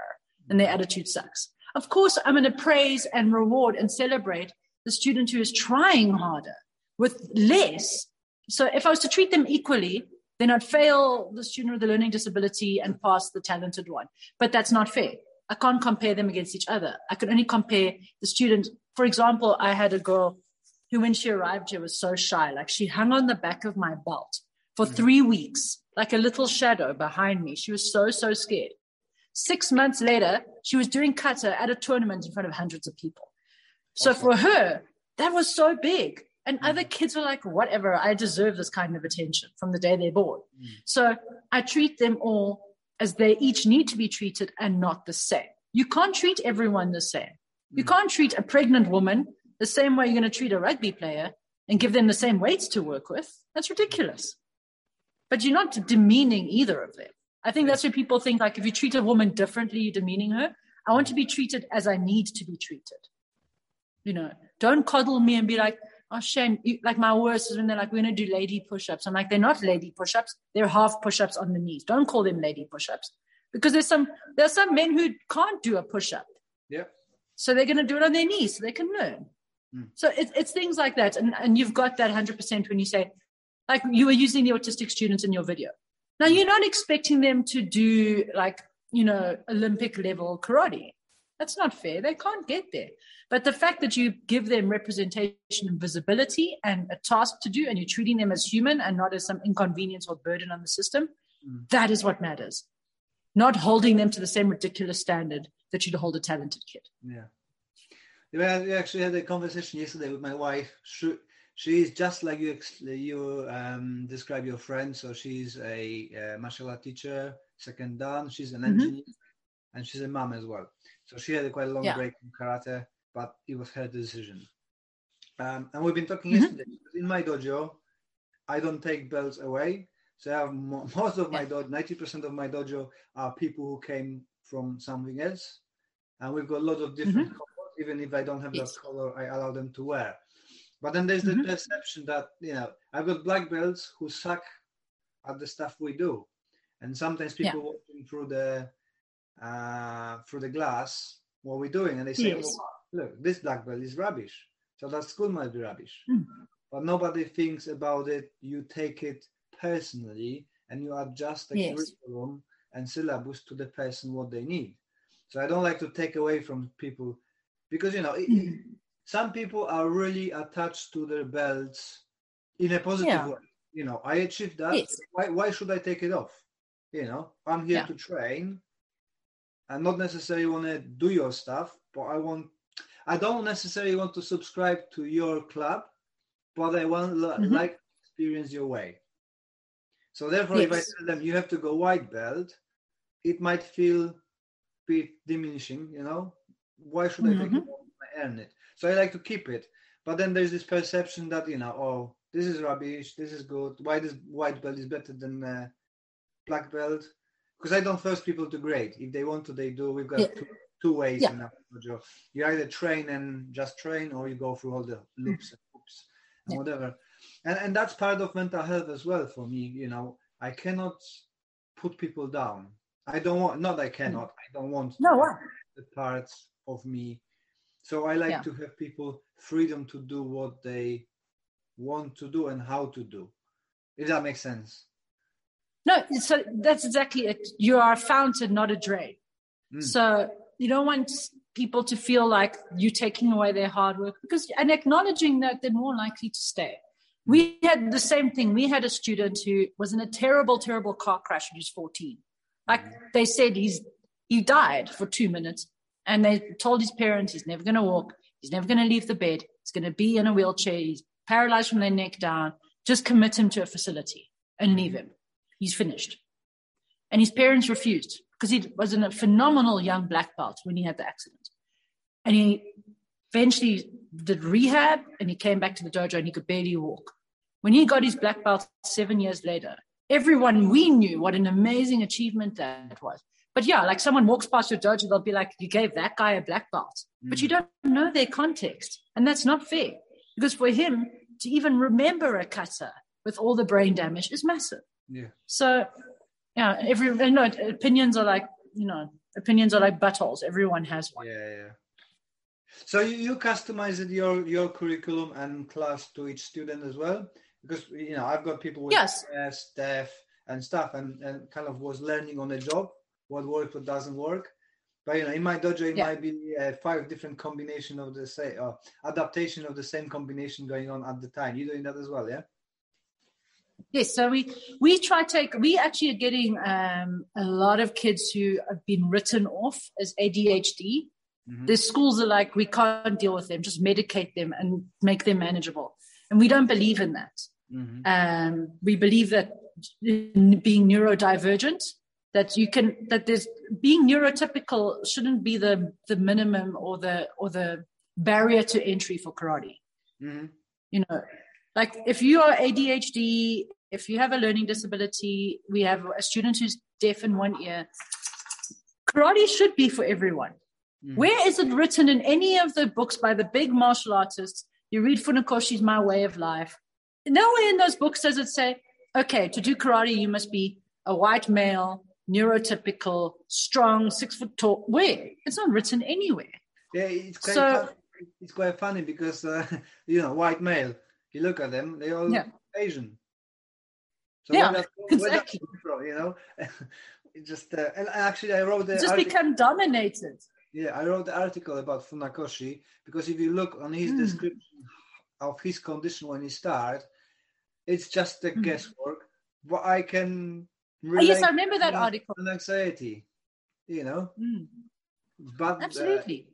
And their mm-hmm. attitude sucks. Of course, I'm going to praise and reward and celebrate the student who is trying harder with less. So if I was to treat them equally, then I'd fail the student with the learning disability and pass the talented one. But that's not fair. I can't compare them against each other. I can only compare the student. For example, I had a girl who, when she arrived here, was so shy. Like she hung on the back of my belt for three weeks, like a little shadow behind me. She was so, so scared. Six months later, she was doing kata at a tournament in front of hundreds of people. So Awesome. for her, that was so big. And other kids were like, whatever, I deserve this kind of attention from the day they're born. Mm. So I treat them all as they each need to be treated and not the same. You can't treat everyone the same. You Mm. can't treat a pregnant woman the same way you're going to treat a rugby player and give them the same weights to work with. That's ridiculous. But you're not demeaning either of them. I think that's where people think like if you treat a woman differently, you're demeaning her. I want to be treated as I need to be treated. You know, don't coddle me and be like, oh, shame, you, like my worst is when they're like, we're going to do lady push ups. I'm like, they're not lady push ups. They're half push ups on the knees. Don't call them lady push ups because there's some, there's some men who can't do a push up. Yeah. So they're going to do it on their knees so they can learn. Mm. So it's, it's things like that. And, and you've got that 100% when you say, like you were using the autistic students in your video. Now you're not expecting them to do like, you know, Olympic level karate. That's not fair. They can't get there. But the fact that you give them representation and visibility and a task to do, and you're treating them as human and not as some inconvenience or burden on the system, Mm. That is what matters. Not holding them to the same ridiculous standard that you'd hold a talented kid. Yeah. We actually had a conversation yesterday with my wife. She, she's just like you you um, describe your friend. So she's a, a martial art teacher, second dan. She's an mm-hmm. engineer, and she's a mom as well. So she had a quite a long yeah. break from karate, but it was her decision. Um, and we've been talking mm-hmm. yesterday. In my dojo, I don't take belts away. So I have *laughs* most of my dojo, ninety percent of my dojo are people who came from something else, and we've got a lot of different mm-hmm. colors. Even if I don't have yes. that color, I allow them to wear. But then there's mm-hmm. the perception that you know I've got black belts who suck at the stuff we do, and sometimes people yeah. walking through the uh, through the glass what we're doing, and they say, yes. oh, "Look, this black belt is rubbish." So that school might be rubbish. Mm. But nobody thinks about it. You take it personally and you adjust the yes. curriculum and syllabus to the person what they need. So I don't like to take away from people because you know it, mm. some people are really attached to their belts in a positive yeah. way. You know, I achieved that. Yes. Why why should I take it off? You know, I'm here yeah. to train and not necessarily want to do your stuff, but I want I don't necessarily want to subscribe to your club, but I want mm-hmm. like experience your way. So therefore, yes. if I tell them you have to go white belt, it might feel a bit diminishing. You know, why should mm-hmm. I take it? I earn it. So I like to keep it. But then there's this perception that you know, oh, this is rubbish. This is good. Why this white belt is better than uh, black belt? Because I don't force people to grade. If they want to, they do. We've got yeah. two, two ways yeah. in our dojo. You either train and just train, or you go through all the mm. loops and hoops and yeah. whatever. And and that's part of mental health as well for me. You know, I cannot put people down. I don't want. Not I mm. cannot. I don't want. No. What? The parts of me. So I like to have people freedom to do what they want to do and how to do. If that makes sense. No, so that's exactly it. You are a fountain, not a drain. Mm. So you don't want people to feel like you're taking away their hard work because and acknowledging that they're more likely to stay. We had the same thing. We had a student who was in a terrible terrible car crash when he was 14 like they said he's he died for two minutes and they told his parents he's never going to walk he's never going to leave the bed he's going to be in a wheelchair he's paralyzed from the neck down. Just commit him to a facility and leave him he's finished and his parents refused because he was in a phenomenal young black belt when he had the accident. And he eventually did rehab and he came back to the dojo and he could barely walk. When he got his black belt seven years later, everyone we knew what an amazing achievement that was. But yeah, like someone walks past your dojo, they'll be like, You gave that guy a black belt. Mm. But you don't know their context. And that's not fair. Because for him to even remember a kata with all the brain damage is massive. Yeah. So yeah, every you know, opinions are like you know, opinions are like buttholes. Everyone has one. Yeah, yeah. So you, you customized your your curriculum and class to each student as well, because you know I've got people with yes. staff and stuff, and and kind of was learning on the job what works, what doesn't work. But you know, in my dojo, it yeah. might be uh, five different combination of the say uh, adaptation of the same combination going on at the time. You're doing that as well, yeah? Yes, so we we try take we actually are getting um, a lot of kids who have been written off as ADHD. Mm-hmm. The schools are like we can't deal with them, just medicate them and make them manageable, and we don't believe in that. Mm-hmm. Um, we believe that being neurodivergent, that you can that there's being neurotypical shouldn't be the the minimum or the or the barrier to entry for karate. Mm-hmm. You know, like if you are ADHD, if you have a learning disability, we have a student who's deaf in one ear. Karate should be for everyone. Mm. Where is it written in any of the books by the big martial artists? You read Funakoshi's My Way of Life. Nowhere in those books does it say, okay, to do karate, you must be a white male, neurotypical, strong, six foot tall. Where? It's not written anywhere. Yeah, it's quite, so, it's quite funny because, uh, *laughs* you know, white male, you look at them, they all yeah. Asian. So yeah, where exactly. You know, *laughs* just uh, and actually I wrote the just article, become dominated. Yeah, I wrote the article about Funakoshi because if you look on his mm. description of his condition when he started, it's just a mm. guesswork. But I can yes, I remember that article. Anxiety, you know. Mm. But uh, absolutely,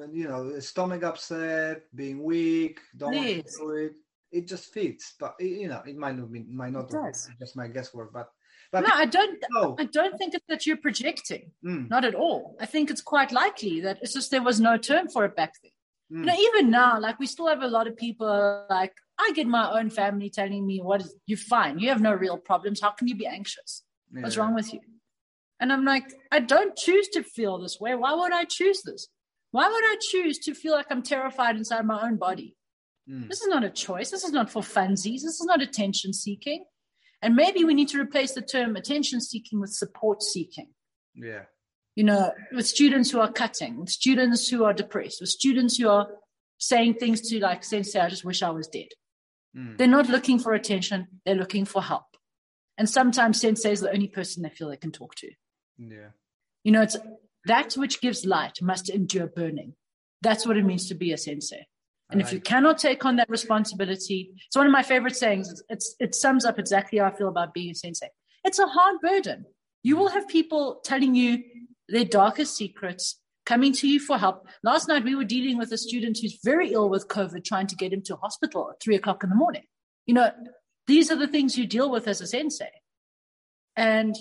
uh, you know, stomach upset, being weak, don't yes. want to do it. It just fits, but you know, it might not be, might not. Just my guesswork, but but no, I don't. Know. I don't think it's that you're projecting. Mm. Not at all. I think it's quite likely that it's just there was no term for it back then. Mm. You know, even now, like we still have a lot of people. Like I get my own family telling me, "What is you're fine. You have no real problems. How can you be anxious? Yeah. What's wrong with you?" And I'm like, I don't choose to feel this way. Why would I choose this? Why would I choose to feel like I'm terrified inside my own body? Mm. This is not a choice. This is not for funsies. This is not attention seeking. And maybe we need to replace the term attention seeking with support seeking. Yeah. You know, with students who are cutting, with students who are depressed, with students who are saying things to like sensei, I just wish I was dead. Mm. They're not looking for attention, they're looking for help. And sometimes sensei is the only person they feel they can talk to. Yeah. You know, it's that which gives light must endure burning. That's what it means to be a sensei. And if you cannot take on that responsibility, it's one of my favorite sayings. It's, it's, it sums up exactly how I feel about being a sensei. It's a hard burden. You will have people telling you their darkest secrets, coming to you for help. Last night, we were dealing with a student who's very ill with COVID, trying to get him to hospital at three o'clock in the morning. You know, these are the things you deal with as a sensei. And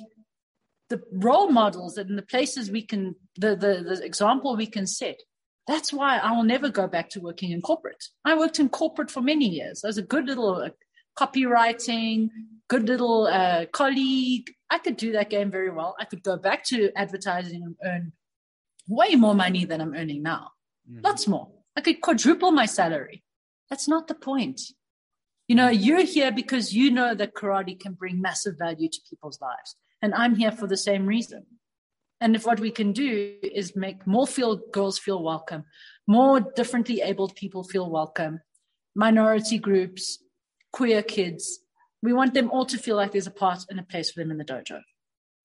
the role models and the places we can, the, the, the example we can set that's why I will never go back to working in corporate. I worked in corporate for many years. I was a good little uh, copywriting, good little uh, colleague. I could do that game very well. I could go back to advertising and earn way more money than I'm earning now. Mm-hmm. Lots more. I could quadruple my salary. That's not the point. You know, you're here because you know that karate can bring massive value to people's lives. And I'm here for the same reason. And if what we can do is make more feel girls feel welcome, more differently abled people feel welcome, minority groups, queer kids, we want them all to feel like there's a part and a place for them in the dojo.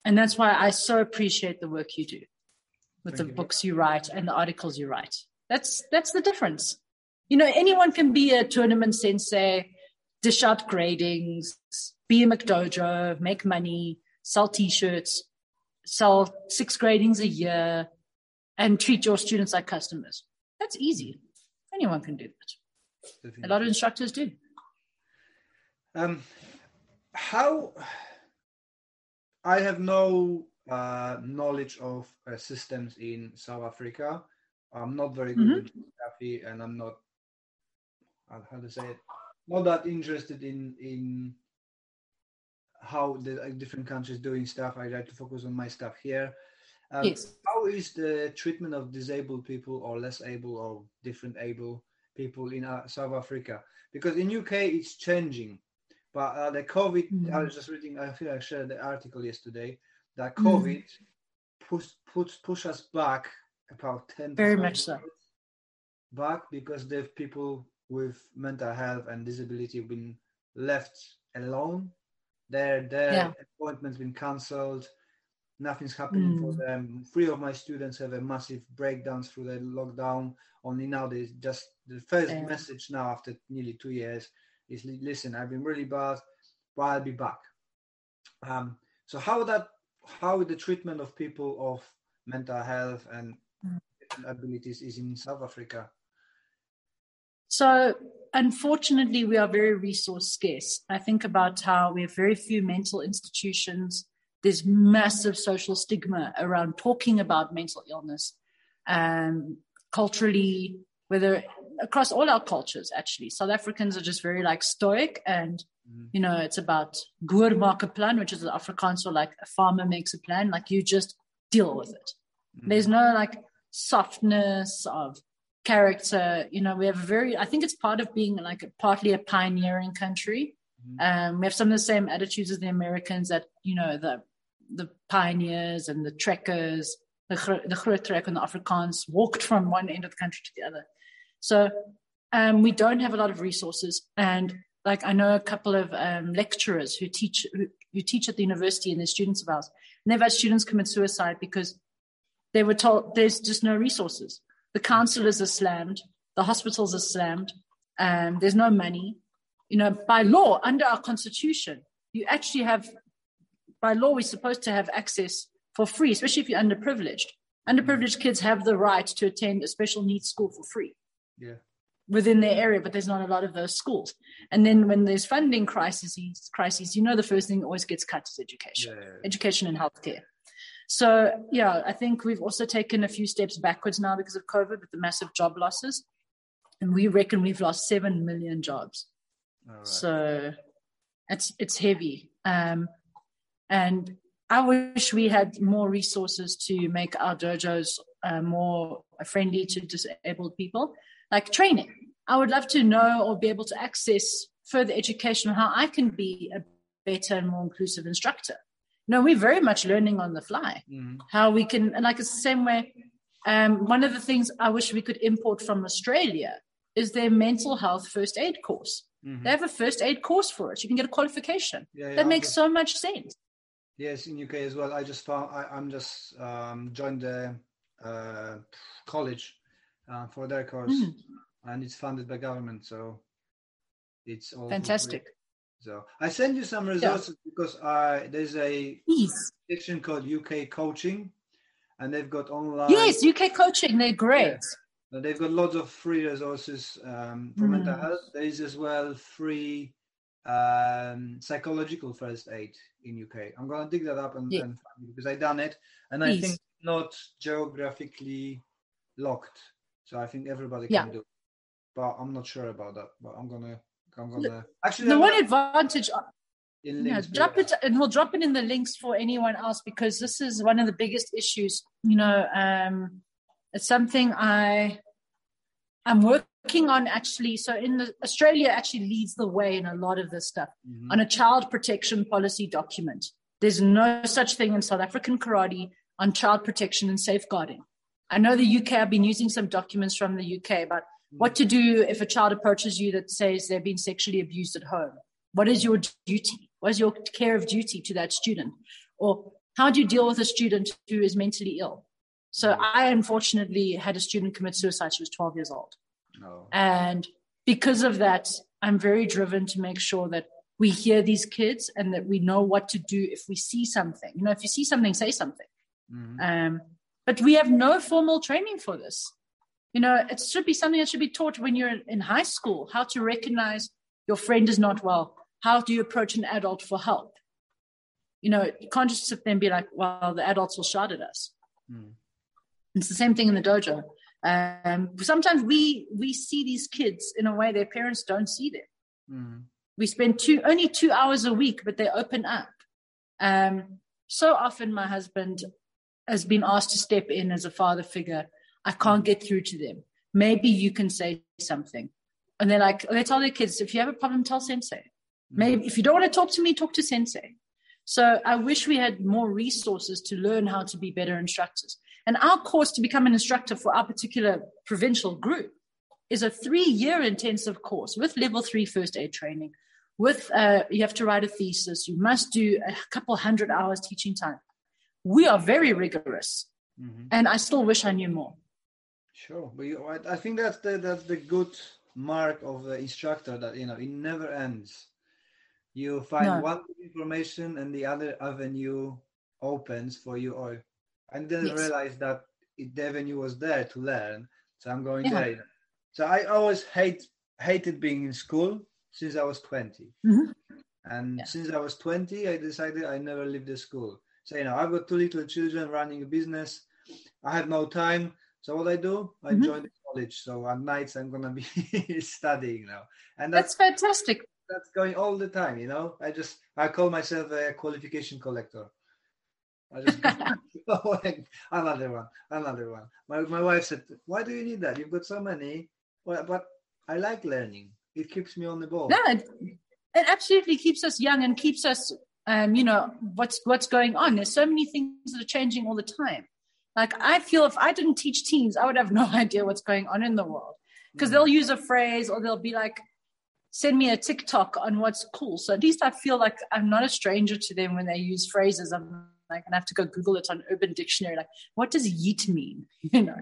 And that's why I so appreciate the work you do with Thank the you. books you write and the articles you write. That's that's the difference. You know, anyone can be a tournament sensei, dish out gradings, be a McDojo, make money, sell t-shirts sell six gradings a year, and treat your students like customers. That's easy. Anyone can do that. Definitely. A lot of instructors do. Um, how I have no uh, knowledge of uh, systems in South Africa. I'm not very good mm-hmm. with geography, and I'm not how to say it, not that interested in in how the different countries doing stuff. I like to focus on my stuff here. Um, yes. How is the treatment of disabled people or less able or different able people in uh, South Africa? Because in UK it's changing, but uh, the COVID. Mm-hmm. I was just reading. I feel I shared the article yesterday that mm-hmm. COVID mm-hmm. push push push us back about ten. Very much so. Back because the people with mental health and disability have been left alone their their yeah. appointment's been cancelled. Nothing's happening mm. for them. Three of my students have a massive breakdowns through the lockdown. Only now they just the first yeah. message now after nearly two years is listen, I've been really bad, but I'll be back. Um, so how that how the treatment of people of mental health and mm. abilities is in South Africa? So, unfortunately, we are very resource scarce. I think about how we have very few mental institutions. There's massive social stigma around talking about mental illness. Um, culturally, whether across all our cultures, actually, South Africans are just very like stoic and mm-hmm. you know, it's about maak 'n plan, which is the Afrikaans or like a farmer makes a plan. Like you just deal with it. Mm-hmm. There's no like softness of character. You know, we have a very, I think it's part of being like a, partly a pioneering country. Mm-hmm. Um, we have some of the same attitudes as the Americans that, you know, the the pioneers and the trekkers, the, the Groot and the Afrikaans walked from one end of the country to the other. So um, we don't have a lot of resources. And like I know a couple of um, lecturers who teach who, who, teach at the university and they're students of ours, and they've had students commit suicide because they were told there's just no resources. The councillors are slammed. The hospitals are slammed. Um, there's no money. You know, by law, under our constitution, you actually have by law, we're supposed to have access for free, especially if you're underprivileged. Underprivileged kids have the right to attend a special needs school for free. Yeah. Within their area, but there's not a lot of those schools. And then when there's funding crises, crises, you know, the first thing that always gets cut is education, Yeah, yeah, yeah. education and healthcare. So yeah, I think we've also taken a few steps backwards now because of COVID with the massive job losses, and we reckon we've lost seven million jobs. Right. So it's it's heavy. Um, and I wish we had more resources to make our dojos uh, more friendly to disabled people, like training. I would love to know or be able to access further education on how I can be a better and more inclusive instructor. No, we're very much learning on the fly Mhm. how we can, and like it's the same way. Um, one of the things I wish we could import from Australia is their mental health first aid course. Mhm. They have a first aid course for it. You can get a qualification. Yeah, yeah, that makes so much sense. Yes, in UK as well. I just found I, I'm just um, joined the uh, college uh, for their course, Mm. and it's funded by government, so it's all free. So I send you some resources because I there's a Please. section called UK Coaching, and they've got online. Yes, UK coaching, they're great. Uh, They've got lots of free resources um, for mental Mm. health. There is as well free um, psychological first aid in UK. I'm gonna dig that up and, Yeah. and find it because I've done it, and I think not geographically locked, so I think everybody Yeah. can do. it. But I'm not sure about that. But I'm gonna, I'm gonna actually The one gonna- advantage, in yeah, drop it, and we'll drop it in the links for anyone else because this is one of the biggest issues. You know, um, it's something I, I'm working on actually. So in the, Australia actually leads the way in a lot of this stuff. Mhm. on a child protection policy document. There's no such thing in South African karate on child protection and safeguarding. I know the UK, I've been using some documents from the UK about what to do if a child approaches you that says they've been sexually abused at home. What is your duty? What is your care of duty to that student? Or how do you deal with a student who is mentally ill? So I unfortunately had a student commit suicide. She was 12 years old. No. And because of that, I'm very driven to make sure that we hear these kids and that we know what to do if we see something. You know, if you see something, say something. Mhm. Um, but we have no formal training for this. You know, it should be something that should be taught when you're in high school how to recognize your friend is not well. How do you approach an adult for help? You know, you can't just sit there and be like, well, the adults will shout at us. Mm. It's the same thing in the dojo. Um, sometimes we we see these kids in a way their parents don't see them. Mhm. We spend two only two hours a week, but they open up. Um, so often, my husband has been asked to step in as a father figure. I can't get through to them. Maybe you can say something, and they're like, they tell their kids, if you have a problem, tell sensei. Maybe if you don't want to talk to me, talk to sensei. So I wish we had more resources to learn how to be better instructors. And our course to become an instructor for our particular provincial group is a three-year intensive course with level three first aid training. With uh, you have to write a thesis. You must do a couple hundred hours teaching time. We are very rigorous, Mhm. and I still wish I knew more. Sure, but you, I, I think that's the that's the good mark of the instructor that you know it never ends. You find No. one information and the other avenue opens for you. Or I didn't Yes. realize that it, the avenue was there to learn, so I'm going Yeah. there. So I always hate hated being in school since I was 20, Mhm. and Yeah. since I was 20, I decided I never leave the school. So you know I've got two little children running a business. I have no time. So what I do, I Mhm. join the college. So at nights I'm gonna be *laughs* studying now, and That's that's fantastic. that's going all the time. You know, I just I call myself a qualification collector. I just *laughs* *laughs* another one, another one. My my wife said, "Why do you need that? You've got so many." Well, but I like learning. It keeps me on the ball. No, it, it absolutely keeps us young and keeps us, um, you know, what's what's going on. There's so many things that are changing all the time. Like I feel if I didn't teach teens, I would have no *laughs* idea what's going on in the world because they'll use a phrase or they'll be like, "Send me a TikTok on what's cool." So at least I feel like I'm not a stranger to them when they use phrases. I'm like, and I have to go Google it on Urban Dictionary. Like, what does yeet mean? *laughs* You know,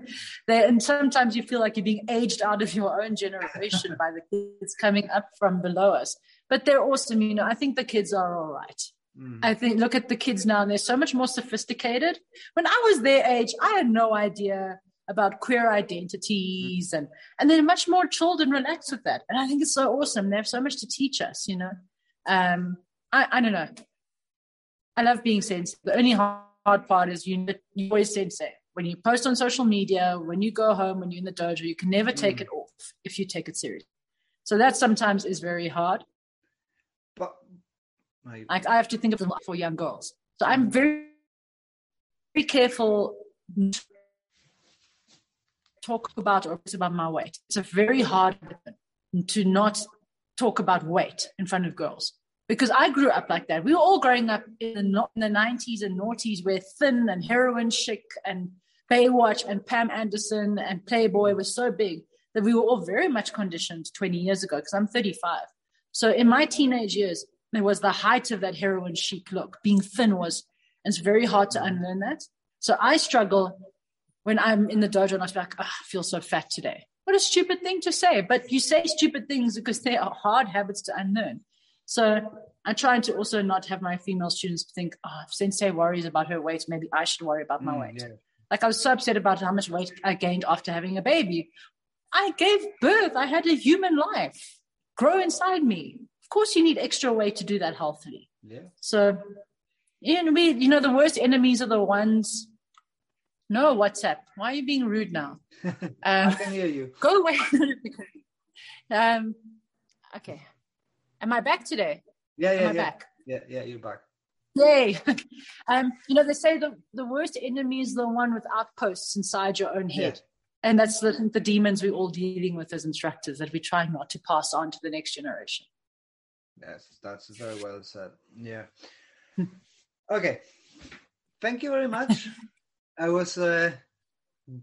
they, and sometimes you feel like you're being aged out of your own generation *laughs* by the kids coming up from below us. But they're awesome. You know, I think the kids are all right. Mm. I think look at the kids now, and they're so much more sophisticated. When I was their age, I had no idea about queer identities and and they're much more chilled and relaxed with that. And I think it's so awesome. They have so much to teach us, you know. Um, I, I don't know. I love being sensei. The only hard part is you you always sensei. When you post on social media, when you go home, when you're in the dojo, you can never take mm. it off if you take it serious. So that sometimes is very hard. But like I have to think of them for young girls. So I'm very, very careful to talk about or about my weight. It's a very hard to not talk about weight in front of girls because I grew up like that. We were all growing up in the, in the 90s and noughties where thin and heroin chic and Baywatch and Pam Anderson and Playboy was so big that we were all very much conditioned 20 years ago because I'm 35. So in my teenage years, there was the height of that heroin chic look. Being thin was, and it's very hard to unlearn that. So I struggle when I'm in the dojo and I'm like, oh, I feel so fat today. What a stupid thing to say. But you say stupid things because they are hard habits to unlearn. So I'm trying to also not have my female students think, oh, if Sensei worries about her weight, maybe I should worry about my mm, weight. Yeah. Like I was so upset about how much weight I gained after having a baby. I gave birth. I had a human life grow inside me. Of course, you need extra weight to do that healthily. Yeah. So, and we, you know, the worst enemies are the ones no, WhatsApp. Why are you being rude now? Um, *laughs* I can hear you. Go away. *laughs* um, okay. Am I back today? Yeah, yeah, Am I yeah. back? Yeah, yeah, you're back. Yay. *laughs* um, you know, they say the, the worst enemy is the one with outposts inside your own head. Yeah. And that's the, the demons we're all dealing with as instructors that we try not to pass on to the next generation. Yes, that's *laughs* very well said. Yeah. okay. Thank you very much. *laughs* I was. Uh,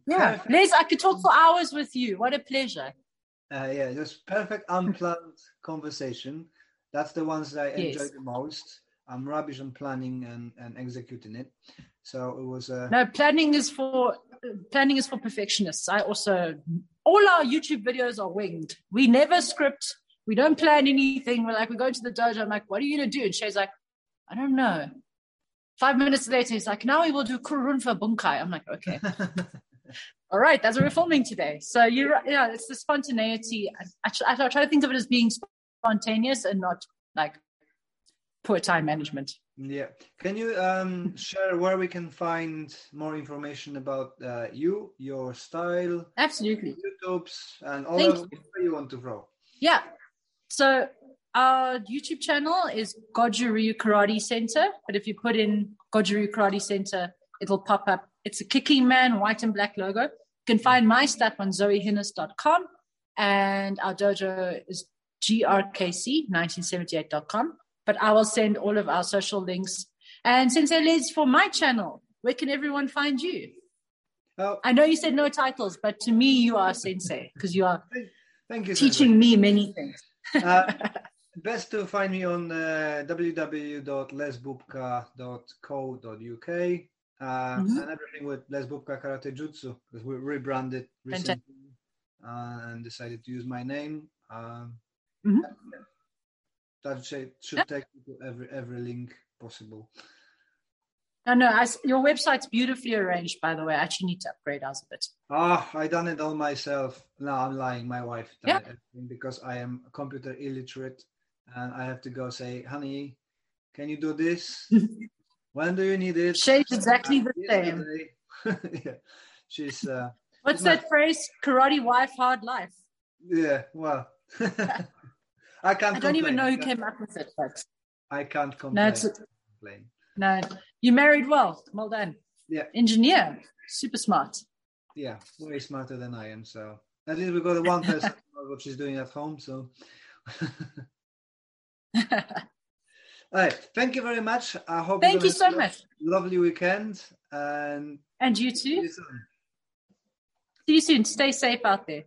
yeah, Les, I could talk for hours with you. What a pleasure. Uh, yeah, just perfect unplanned conversation. That's the ones that I yes. enjoy the most. I'm rubbish on planning and, and executing it. So it was. Uh... No, planning is for planning is for perfectionists. I also all our YouTube videos are winged. We never script. We don't plan anything. We're like we go to the dojo. I'm like, what are you gonna do? And Shay's like, I don't know. Five minutes later, he's like, now we will do Kururunfa Bunkai. I'm like, okay. *laughs* All right, that's what we're filming today. So you're, yeah, it's the spontaneity. I, I, I try to think of it as being spontaneous and not like poor time management. Yeah. Can you um, share where we can find more information about uh, you, your style? Absolutely. YouTube's and all Thank of you. you want to throw. Yeah. So our YouTube channel is Goju-Ryu Karate Center, but if you put in Goju-Ryu Karate Center, it'll pop up. It's a kicking man, white and black logo. You can find my stuff on zoehinis.com and our dojo is grkc1978.com. But I will send all of our social links. And Sensei Les, for my channel, where can everyone find you? Oh. I know you said no titles, but to me, you are Sensei because you are thank you, teaching sensei. me many things. Uh, *laughs* best to find me on uh, www.lesbubka.co.uk uh, mm-hmm. and everything with Les Bubka Karate Jutsu because we rebranded recently uh, and decided to use my name. Um, mm-hmm. That should, should yeah. take you to every every link possible. No, no, I, your website's beautifully arranged, by the way. I actually need to upgrade ours a bit. Ah, oh, I done it all myself. No, I'm lying. My wife done yeah. it because I am computer illiterate and I have to go say, honey, can you do this? *laughs* when do you need it? She's exactly the same. *laughs* yeah. She's. Uh, *laughs* What's that not... phrase? Karate wife, hard life. Yeah, well, I can't. I don't complain. even know who came up with it, but I can't complain. No, it's, complain. no, you married well. Well done. Yeah. Engineer, super smart. Yeah, way smarter than I am. So at least we've got one *laughs* person what she's doing at home. So. All *laughs* right. Thank you very much. I hope Thank you so much. Lovely weekend and and you too. See you soon. See you soon. Stay safe out there.